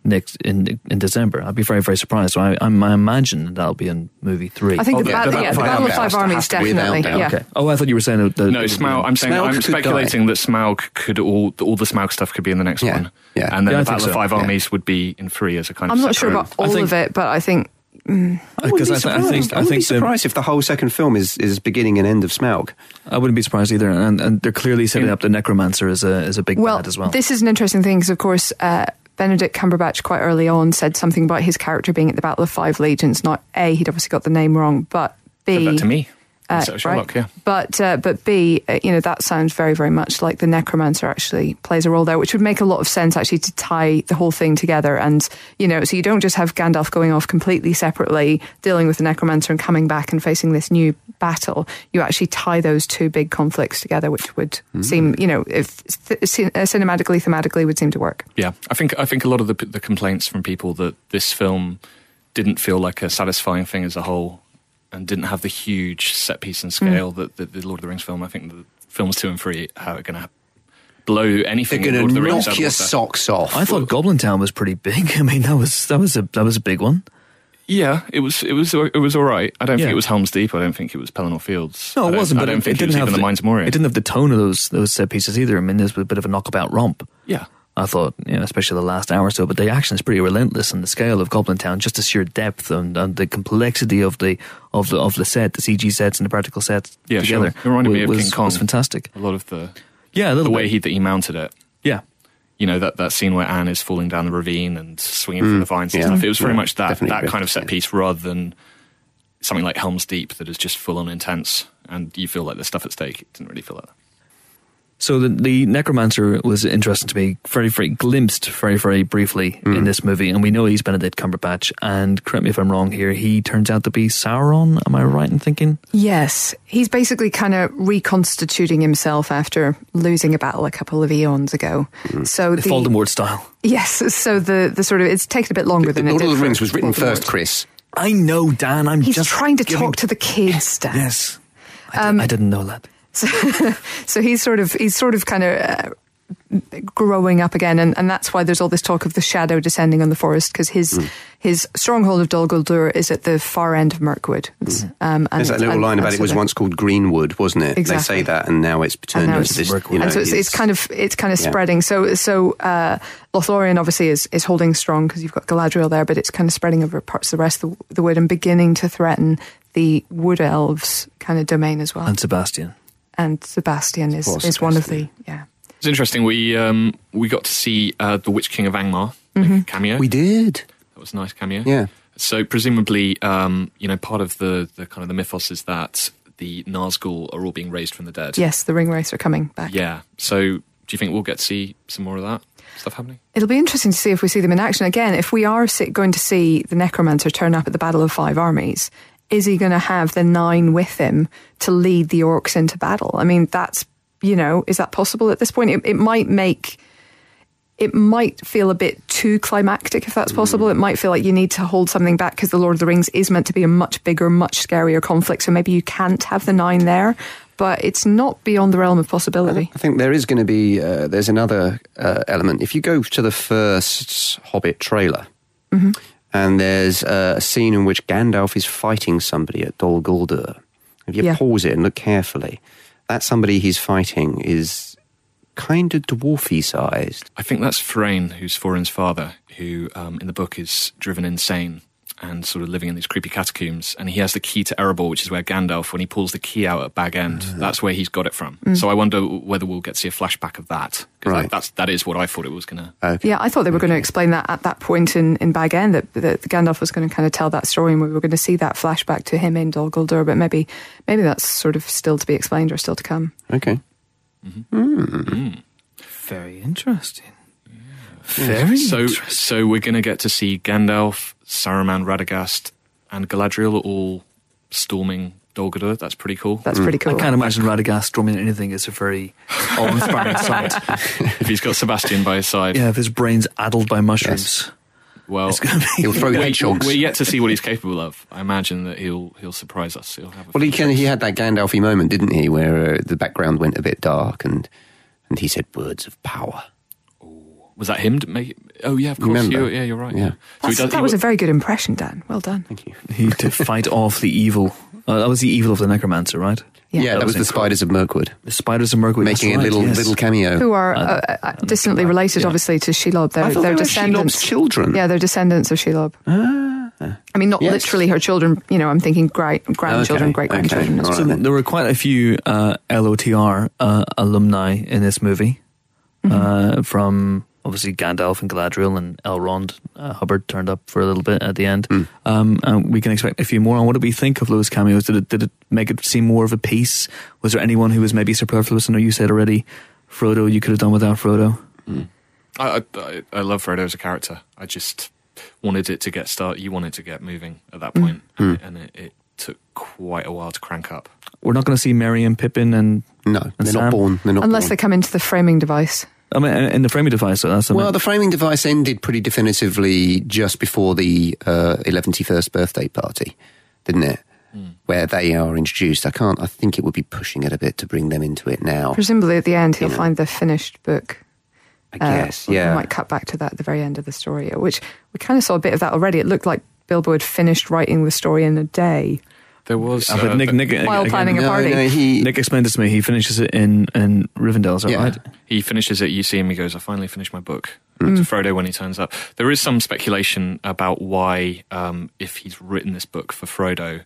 next in in December. I'd be very very surprised. So I, I'm- I imagine that'll be in movie three. I think Oh, the, yeah, bat- the yeah, the Battle Battle of of Five Five Armies has to be definitely. Yeah. Okay. Oh, I thought you were saying that. The, No, Smaug. I'm saying Smaug I'm could speculating that Smaug could all all the Smaug stuff could be in the next Yeah, one. yeah. and then Yeah, the think Battle of Five yeah. Armies would be in three as a kind of. I'm not sure about all think- of it, but I think I wouldn't be I th- I surprised. think- I I wouldn't be think the- surprised if the whole second film is, is beginning and end of Smaug. I wouldn't be surprised either, and and they're clearly setting up the necromancer as a as a big well, bad as well. this is an interesting thing because, of course, uh, Benedict Cumberbatch quite early on said something about his character being at the Battle of Five Legions. Not A, he'd obviously got the name wrong, but B, Said that to me. Uh, Sherlock, right? yeah. But uh, but B, uh, you know, that sounds very very much like the necromancer actually plays a role there, which would make a lot of sense actually to tie the whole thing together. And you know, so you don't just have Gandalf going off completely separately, dealing with the necromancer and coming back and facing this new battle. You actually tie those two big conflicts together, which would seem, you know, if th- uh, cinematically, thematically, would seem to work. Yeah, I think I think a lot of the the complaints from people that this film didn't feel like a satisfying thing as a whole, and didn't have the huge set piece and scale mm. that the, the Lord of the Rings film. I think the films two and three are going to blow anything. They're in going Lord of to the Rings knock out your water. socks off. I thought Goblin Town was pretty big. <laughs> I mean, that was that was a that was a big one. Yeah, it was it was it was all right. I don't Yeah. think it was Helm's Deep. I don't think it was Pelennor Fields. No, it don't- wasn't. I But don't it, think it didn't was have even the Mines of Moria. It didn't have the tone of those those set pieces either. I mean, there's a bit of a knockabout romp. Yeah, I thought, you know, especially the last hour or so. But the action is pretty relentless, and the scale of Goblin Town, just the sheer depth and, and the complexity of the of the of the set, the CG sets and the practical sets Yeah, sure. together, It reminded me of was, King Kong. was fantastic. a lot of the Yeah, a little the way bit. he that he mounted it. yeah, you know that, that scene where Anne is falling down the ravine and swinging from mm, the vines and stuff. It was very Yeah, much that that kind of set yeah. piece rather than something like Helm's Deep that is just full on intense and you feel like there's stuff at stake. It didn't really feel like that. So the, the necromancer was interesting to me, very, very glimpsed, very, very briefly Hmm. in this movie, and we know he's Benedict Cumberbatch. And correct me if I'm wrong here, he turns out to be Sauron. Am I right in thinking? Yes, he's basically kind of reconstituting himself after losing a battle a couple of eons ago. So the Voldemort style. yes, so the the sort of it's taken a bit longer The than Lord it did of the Rings was written Voldemort. first, Chris. I know, Dan. I'm He's just trying to giving- talk to the kids, Dan. Yes, I, Um, did, I didn't know that. <laughs> So he's sort of he's sort of kind of uh, growing up again, and, and that's why there's all this talk of the shadow descending on the forest because his Hmm. his stronghold of Dol Guldur is at the far end of Mirkwood. It's, um, and. There's that little and- line about and it was once called Greenwood, wasn't it? They say that, and now it's turned and now into it's- this. Mirkwood. You know, and so it's, it's kind of it's kind of Yeah. spreading. So so uh, Lothlorien obviously is is holding strong because you've got Galadriel there, but it's kind of spreading over parts of the rest of the, the wood and beginning to threaten the wood elves kind of domain as well. And Sebastian. And Sebastian is course, is one of the yeah. It's interesting. We um, we got to see uh, the Witch King of Angmar make a cameo. we did. that was a nice cameo. Yeah. So presumably, um, you know, part of the, the kind of the mythos is that the Nazgul are all being raised from the dead. Yes, the ring race are coming back. Yeah. So do you think we'll get to see some more of that stuff happening? It'll be interesting to see if we see them in action again. If we are going to see the necromancer turn up at the Battle of Five Armies, is he going to have the nine with him to lead the orcs into battle? I mean, that's you know, is that possible at this point? It, it might make it might feel a bit too climactic if that's possible. It might feel like you need to hold something back because the Lord of the Rings is meant to be a much bigger, much scarier conflict. So maybe you can't have the nine there, but it's not beyond the realm of possibility. I think there is going to be, uh, there's another uh, element. If you go to the first Hobbit trailer, and there's a scene in which Gandalf is fighting somebody at Dol Guldur, if you Yeah. pause it and look carefully, that somebody he's fighting is kind of dwarfy sized. I think that's Thrain, who's Thorin's father, who um, in the book is driven insane and sort of living in these creepy catacombs. And he has the key to Erebor, which is where Gandalf, when he pulls the key out at Bag End, mm-hmm. that's where he's got it from. Mm. So I wonder whether we'll get to see a flashback of that. Because Right. that's, that is what I thought it was going to. Okay. Yeah, I thought they were going to explain that at that point in, in Bag End, that, that Gandalf was going to kind of tell that story and we were going to see that flashback to him in Dol Guldur, but maybe, maybe that's sort of still to be explained or still to come. Okay. Mm-hmm. Hmm. Mm. Very interesting. Very So, interesting. so we're going to get to see Gandalf, Saruman, Radagast, and Galadriel are all storming Dol Guldur. That's pretty cool. That's pretty cool. I can't imagine Radagast storming anything. It's a very <laughs> awe-inspiring sight. if he's got Sebastian by his side. Yeah, if his brain's addled by mushrooms, Well, it's going to be. He'll throw we're, hedgehogs. we're yet to see what he's capable of. I imagine that he'll he'll surprise us. He'll have a Well, he few can. He had that Gandalfy moment, didn't he, where uh, the background went a bit dark and and he said words of power. Was that him? To make Oh yeah, of course. Remember? You, yeah, you're right. Yeah. So does- that was a wa- very good impression, Dan. Well done. Thank you. He to fight off the evil. Uh, that was the evil of the necromancer, right? Yeah. Yeah, that, That was, was the spiders of Mirkwood The spiders of Mirkwood. making that's a little yes. little cameo. Who are uh, uh, distantly related, obviously, to Shelob. They're, I they're they were descendants. Shelob's children. Yeah, they're descendants of Shelob. I mean, not Yes. literally her children. You know, I'm thinking great grandchildren, Okay, great grandchildren. okay, all So there were quite a few uh, LOTR uh, alumni in this movie, uh, from obviously Gandalf and Galadriel and Elrond. Uh, Hubbard turned up for a little bit at the end. Um, and we can expect a few more. And what did we think of those cameos? Did it did it make it seem more of a piece? Was there anyone who was maybe superfluous? I know you said already, Frodo. You could have done without Frodo. I, I, I love Frodo as a character. I just wanted it to get started. You wanted to get moving at that point, and, it, and it, it took quite a while to crank up. We're not going to see Merry and Pippin and No, they're Sam? not born. They're not Unless born. they come into the framing device. I mean in the framing device. So that's Well, the framing device ended pretty definitively just before the uh, 111st birthday party, didn't it? Where they are introduced. I can't. I think it would be pushing it a bit to bring them into it now. Presumably, at the end, he'll You know. find the finished book. I Uh, guess. we yeah. might cut back to that at the very end of the story, which we kind of saw a bit of that already. It looked like Bilbo had finished writing the story in a day There was Uh, but Nick, Nick, while again, planning a no, party. no, he. Nick explained this to me. He finishes it in in Rivendell. Is that Yeah. right? he finishes it. You see him. He goes, "I finally finished my book." Mm. To Frodo when he turns up, there is some speculation about why, um, if he's written this book for Frodo,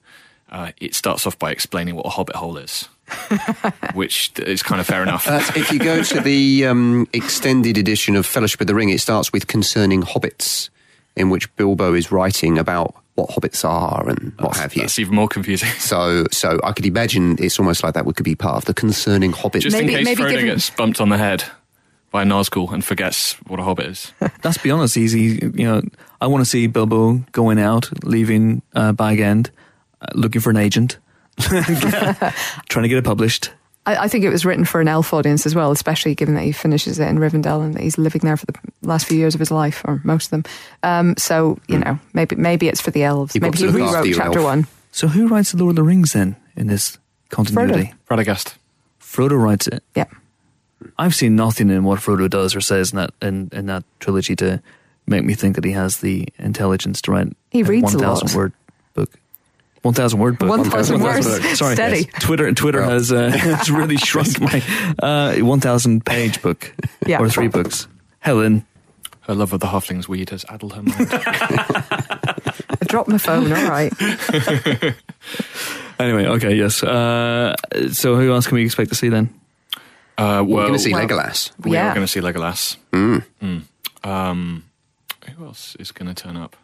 uh, it starts off by explaining what a hobbit hole is, <laughs> which is kind of fair enough. Uh, if you go to the um, extended edition of Fellowship of the Ring, it starts with concerning hobbits, in which Bilbo is writing about what hobbits are and what have you. That's even more confusing. So, so I could imagine it's almost like that could be part of the concerning hobbit. Just Maybe- in case maybe Frodo gets bumped on the head by a Nazgul and forgets what a hobbit is. Let's be honest. Easy. You know, I want to see Bilbo going out, leaving uh, Bag End, uh, looking for an agent, <laughs> trying to get it published. I, I think it was written for an elf audience as well, especially given that he finishes it in Rivendell and that he's living there for the last few years of his life, or most of them. Um, so you know, maybe maybe it's for the elves. You've maybe he rewrote chapter elf. one. So who writes the Lord of the Rings then in this continuity? Radagast. Frodo writes it. Yeah. I've seen nothing in what Frodo does or says in that in, in that trilogy to make me think that he has the intelligence to write He a reads a thousand word book. One thousand word book. 1,000 words. Sorry, Steady. Twitter Twitter has uh, <laughs> has really shrunk my uh, one thousand page book Yeah. or three books. Helen, Her love of the halflings weed has addled her mind. I dropped my phone. All right. <laughs> Anyway, okay, yes. Uh, so who else can we expect to see then? Uh, We're going to see well- Legolas. we Yeah. are going to see Legolas. Mm. Mm. Um, who else is going to turn up?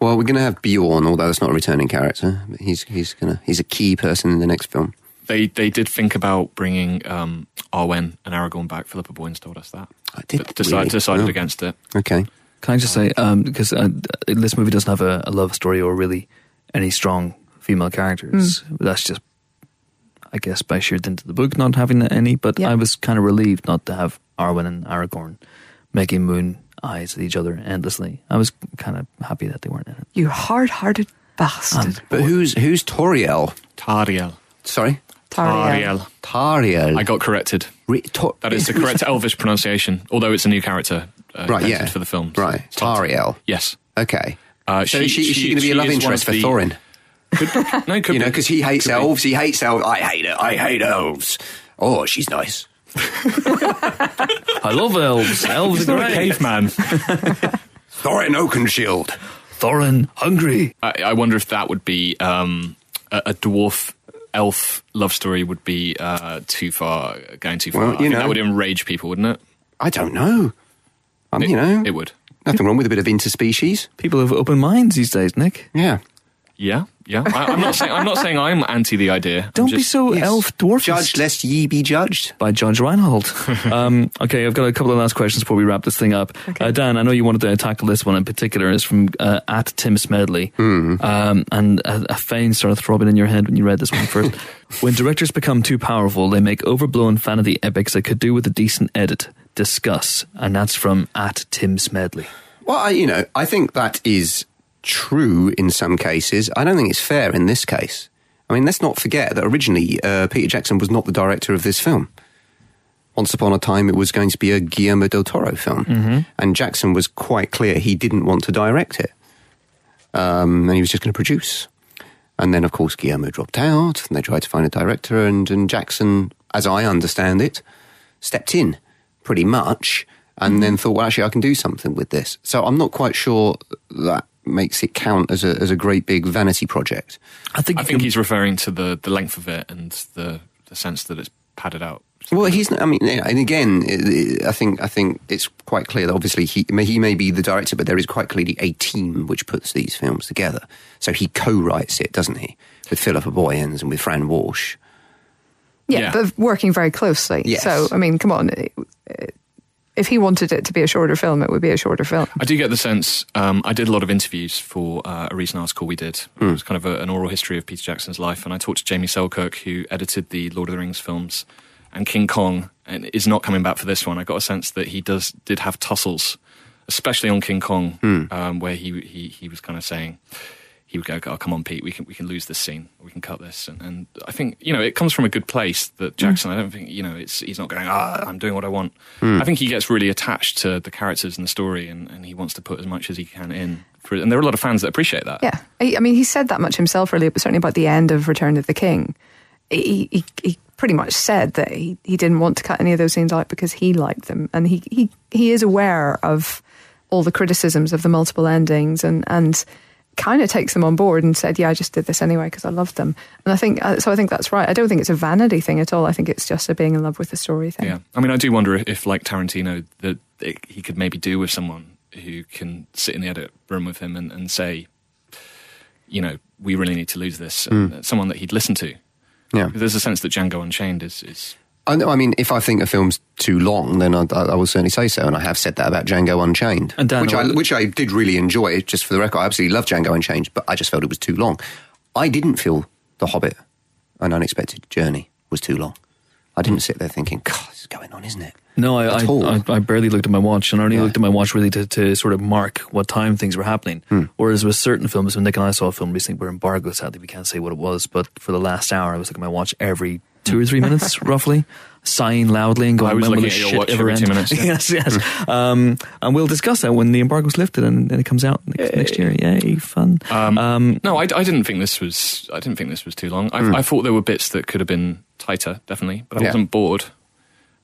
Well, we're going to have Beorn, although that's not a returning character. He's he's gonna he's a key person in the next film. They they did think about bringing um, Arwen and Aragorn back. Philippa Boyens told us that. I did But decided, really? decided Oh, against it. Okay. Can I just say, um, because uh, this movie doesn't have a, a love story or really any strong female characters. That's just, I guess, by sheer dint of the book not having any. But Yeah. I was kind of relieved not to have Arwen and Aragorn making moon eyes at each other endlessly. I was kind of happy that they weren't in it. You hard-hearted bastard. But who's who's Toriel? Tauriel. Sorry, Tauriel. Tauriel. I got corrected. Re- Tor- That is the <laughs> correct Elvish pronunciation, although it's a new character uh, Right, yeah. for the film. Right, It's not- Tauriel. Yes. Okay. Uh, so she- is she, she, she- going to be a she love interest for the- Thorin? No, it <laughs> could You know, because he hates Could be. elves. He hates elves. I hate it. I hate elves. Oh, she's nice. <laughs> I love elves. Elves He's are not a great. caveman. <laughs> Thorin Oakenshield. Thorin, hungry. I, I wonder if that would be um, a, a dwarf elf love story would be uh, too far, going too far. Well, I think know. that would enrage people, wouldn't it? I don't know. Um, It- you know, it would. Nothing wrong with a bit of interspecies. People have open minds these days, Nick. Yeah. Yeah, yeah. I, I'm not saying I'm not saying I'm anti the idea. I'm Don't be just- so Yes. elf dwarfist. Judged lest ye be judged. by Judge Reinhold. <laughs> um, okay, I've got a couple of last questions before we wrap this thing up. Uh, Dan, I know you wanted to tackle this one in particular. It's from uh, at Tim Smedley, um, and a, a feign started throbbing in your head when you read this one first. <laughs> when directors become too powerful, they make overblown vanity epics that could do with a decent edit. Discuss, and that's from at Tim Smedley. Well, I, you know, I think that is true in some cases. I don't think it's fair in this case. I mean, let's not forget that originally uh, Peter Jackson was not the director of this film. Once upon a time, it was going to be a Guillermo del Toro film, and Jackson was quite clear he didn't want to direct it, um, and he was just going to produce. And then, of course, Guillermo dropped out, and they tried to find a director, and, and Jackson, as I understand it, stepped in pretty much and then thought, well, actually, I can do something with this. So I'm not quite sure that makes it count as a, as a great big vanity project. I think, I think can- he's referring to the, the length of it and the, the sense that it's padded out. Well, he's. not- I mean, and again, i- I think I think it's quite clear that obviously he may- he may be the director, but there is quite clearly a team which puts these films together. So he co-writes it, doesn't he, with Philippa Boyens and with Fran Walsh. Yeah, Yeah. but working very closely. Yes. So, I mean, come on. If he wanted it to be a shorter film, it would be a shorter film. I do get the sense. Um, I did a lot of interviews for uh, a recent article we did. It was kind of a, an oral history of Peter Jackson's life, and I talked to Jamie Selkirk, who edited the Lord of the Rings films, and King Kong, and is not coming back for this one. I got a sense that he does did have tussles, especially on King Kong, um, where he, he he was kind of saying. He would go, "Oh, come on, Pete. We can we can lose this scene. We can cut this." And, and I think you know it comes from a good place. That Jackson, I don't think you know it's he's not going. Ah, I'm doing what I want. I think he gets really attached to the characters and the story, and, and he wants to put as much as he can in. For, and there are a lot of fans that appreciate that. Yeah. I, I mean, he said that much himself, really, but certainly about the end of Return of the King. He, he, he pretty much said that he, he didn't want to cut any of those scenes out because he liked them. And he, he, he is aware of all the criticisms of the multiple endings and, and kind of takes them on board and said, yeah, I just did this anyway because I loved them. And I think, uh, so I think that's right. I don't think it's a vanity thing at all. I think it's just a being in love with the story thing. Yeah, I mean, I do wonder if, like Tarantino, that he could maybe do with someone who can sit in the edit room with him and, and say, you know, we really need to lose this. And someone that he'd listen to. Yeah. There's a sense that Django Unchained is, is I, know- I mean, if I think a film's too long, then I, I, will certainly say so, and I have said that about Django Unchained, And Dan, which I which I did really enjoy. Just for the record, I absolutely love Django Unchained, but I just felt it was too long. I didn't feel The Hobbit: An Unexpected Journey was too long. I didn't sit there thinking, "God, this is going on, isn't it?" No, I, I, I, I barely looked at my watch, and I only Yeah. looked at my watch really to, to sort of mark what time things were happening. Hmm. Whereas with certain films, when Nick and I saw a film recently where embargo, sadly we can't say what it was, but for the last hour, I was looking at my watch every two or three minutes, <laughs> roughly, sighing loudly and going, I was when will looking at your shit watch ever every two end?" minutes, yeah. <laughs> yes, yes. um, and we'll discuss that when the embargo's lifted and, and it comes out next, next year. Yay, fun. Um, Um, no, I, I didn't think this was. I didn't think this was too long. I, Hmm. I thought there were bits that could have been tighter, definitely, but I Yeah. wasn't bored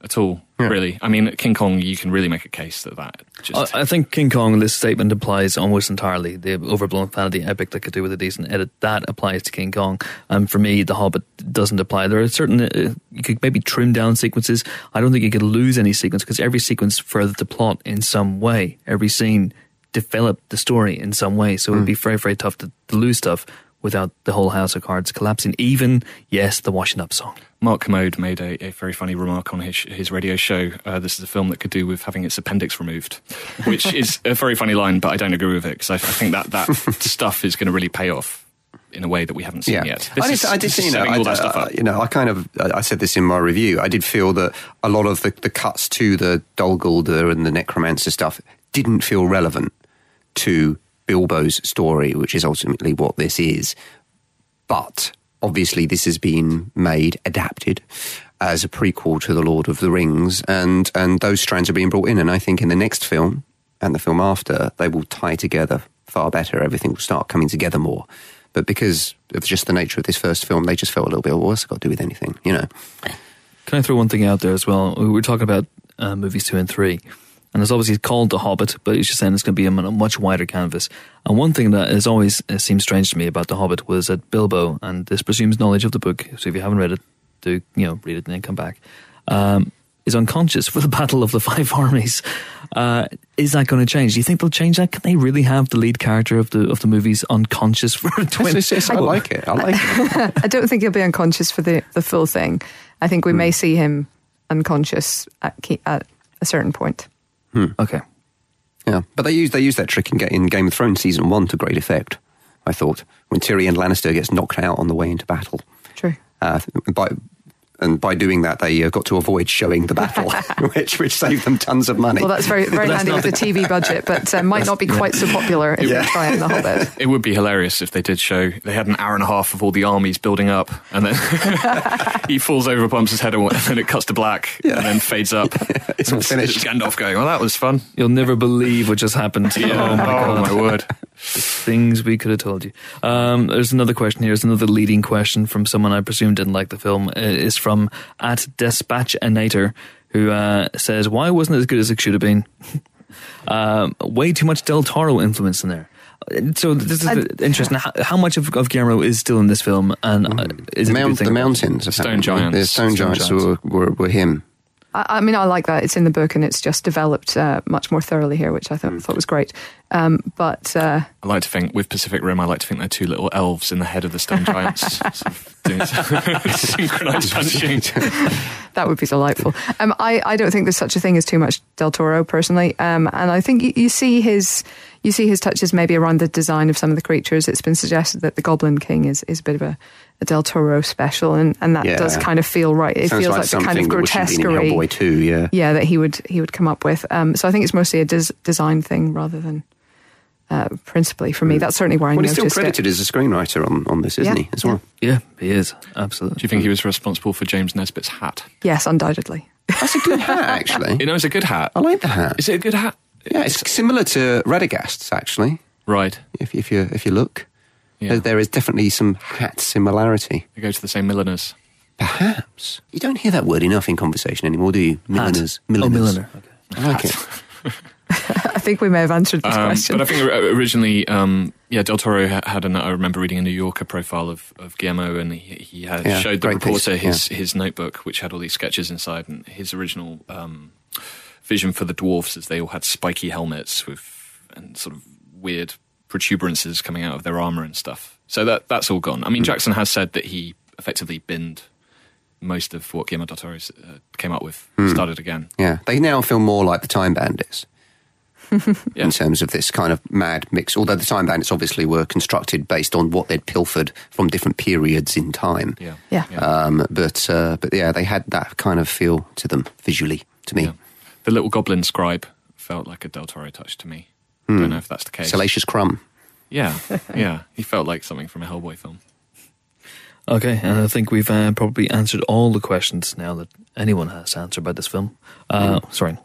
at all. Yeah. Really, I mean, King Kong, you can really make a case that that just. I, I think King Kong, this statement applies almost entirely. The overblown fantasy epic that could do with a decent edit, that applies to King Kong. And for me, The Hobbit doesn't apply. There are certain, uh, you could maybe trim down sequences. I don't think you could lose any sequence because every sequence furthered the plot in some way. Every scene developed the story in some way. So it would be very, very tough to, to lose stuff without the whole house of cards collapsing. Even, yes, the washing up song. Mark Kermode made a, a very funny remark on his his radio show. Uh, this is a film that could do with having its appendix removed, which is a very funny line, but I don't agree with it because I, I think that that <laughs> stuff is going to really pay off in a way that we haven't seen Yeah, yet. I did, I did this you know, I, that stuff uh, you know, I kind of, I said this in my review. I did feel that a lot of the, the cuts to the Dol Guldur and the Necromancer stuff didn't feel relevant to Bilbo's story, which is ultimately what this is. But obviously, this has been made, adapted as a prequel to the Lord of the Rings, and and those strands are being brought in. And I think in the next film and the film after, they will tie together far better. Everything will start coming together more. But because of just the nature of this first film, they just felt a little bit, well, what's it got to do with anything, you know? Can I throw one thing out there as well? We were talking about uh, movies two and three, and it's obviously called The Hobbit, but it's just saying it's going to be on a much wider canvas. And one thing that has always uh, seemed strange to me about The Hobbit was that Bilbo, and this presumes knowledge of the book, so if you haven't read it, do you know read it and then come back. Um, is unconscious <laughs> for the Battle of the Five Armies. Uh, is that going to change? Do you think they'll change that? Can they really have the lead character of the of the movies unconscious <laughs> for twenty? It's- it's- I like it. I like it. <laughs> I don't think he'll be unconscious for the, the full thing. I think we may see him unconscious at, key, at a certain point. Okay. Yeah, but they use they use that trick in, in Game of Thrones season one to great effect. I thought when Tyrion Lannister gets knocked out on the way into battle, True. uh, by and by doing that they uh, got to avoid showing the battle, <laughs> <laughs> which which saved them tons of money. Well, that's very very that's handy not with the TV budget, but uh, might not be quite so popular if Yeah. they try it in The Hobbit. It would be hilarious if they did show they had an hour and a half of all the armies building up, and then <laughs> he falls over, bumps his head, and then it cuts to black, Yeah. and then fades up. It's all finished. Gandalf going, "Well, that was fun." You'll never believe what just happened. Yeah. Oh my oh god. my word. Things we could have told you. Um, there's another question here. There's another leading question from someone I presume didn't like the film. Uh, Is from at Dispatchinator, who uh, says, "Why wasn't it as good as it should have been? <laughs> um, way too much Del Toro influence in there." So this is I- interesting. How, how much of, of Guillermo is still in this film, and uh, is it a Mount, the mountains, Stone giants. The stone, Stone giants, giants. Were, were, were him. I, I mean, I like that. It's in the book and it's just developed uh, much more thoroughly here, which I thought, thought was great. Um, but uh, I like to think with Pacific Rim, I like to think they're two little elves in the head of the stone giants, doing <laughs> synchronized punching. <laughs> that would be delightful. Um, I, I don't think there's such a thing as too much Del Toro personally, um, and I think you, you see his you see his touches maybe around the design of some of the creatures. It's been suggested that the Goblin King is, is a bit of a, a Del Toro special, and, and that Yeah. does kind of feel right. It Sounds feels like, like, the kind of that would been in grotesquerie. Hellboy too. Yeah. yeah, that he would he would come up with. Um, so I think it's mostly a des- design thing rather than uh, principally for me. That's certainly where I Well, he's still credited it. as a screenwriter on, on this, isn't Yeah, he? As yeah. well. Yeah, he is absolutely. Do you think he was responsible for James Nesbitt's hat? Yes, undoubtedly. That's a good hat, <laughs> actually. You know, it's a good hat. I like the hat. Is it a good hat? Yeah, it's similar to Radagast's actually. Right. If if you if you look, Yeah. there, there is definitely some hat similarity. They go to the same milliners. Perhaps you don't hear that word enough in conversation anymore, do you? Milliners, Oh, milliners. milliner. Okay. I like it. <laughs> I think we may have answered this Um, question. but I think originally, um, yeah, Del Toro had an. I remember reading a New Yorker profile of, of Guillermo, and he, he had Yeah, showed the reporter piece, his his notebook, which had all these sketches inside, and his original um, vision for the dwarfs is they all had spiky helmets with and sort of weird protuberances coming out of their armor and stuff. So that that's all gone. I mean, Jackson has said that he effectively binned most of what Guillermo del Toro uh, came up with, started again. Yeah, they now feel more like the Time Bandits Yeah. <laughs> in terms of this kind of mad mix. Although the Time Bandits obviously were constructed based on what they'd pilfered from different periods in time. Yeah. Yeah. Um, but uh, but yeah, they had that kind of feel to them visually. To me, Yeah. The little goblin scribe felt like a Del Toro touch to me. I don't know if that's the case. Salacious Crumb. Yeah, yeah. He felt like something from a Hellboy film. Okay, and I think we've uh, probably answered all the questions now that anyone has to answer about this film. Uh, Sorry,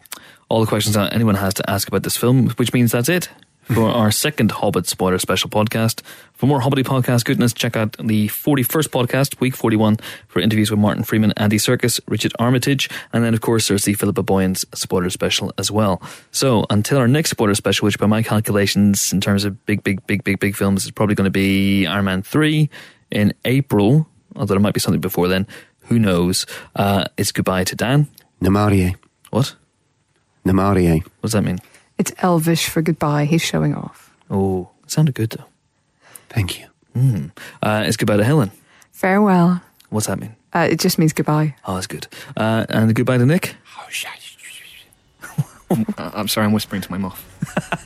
all the questions that anyone has to ask about this film, which means that's it for our second Hobbit spoiler special podcast. For more Hobbity podcast goodness, check out the 41st podcast, week 41, for interviews with Martin Freeman, Andy Serkis, Richard Armitage, and then, of course, there's the Philippa Boyens spoiler special as well. So, until our next spoiler special, which by my calculations, in terms of big, big, big, big, big films, is probably going to be Iron Man 3 in April, although there might be something before then. Who knows? Uh, it's goodbye to Dan. Namarie. What? Namarie. What does that mean? It's Elvish for goodbye. He's showing off. Oh, it sounded good though. Thank you. Mm. Uh, it's goodbye to Helen. Farewell. What's that mean? Uh, it just means goodbye. Oh, that's good. Uh, and goodbye to Nick. <laughs> I'm sorry, I'm whispering to my moth. I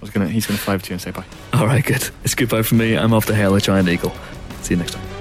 was gonna. He's gonna fly over to you and say bye. All right, good. It's goodbye from me. I'm off to hail a giant eagle. See you next time.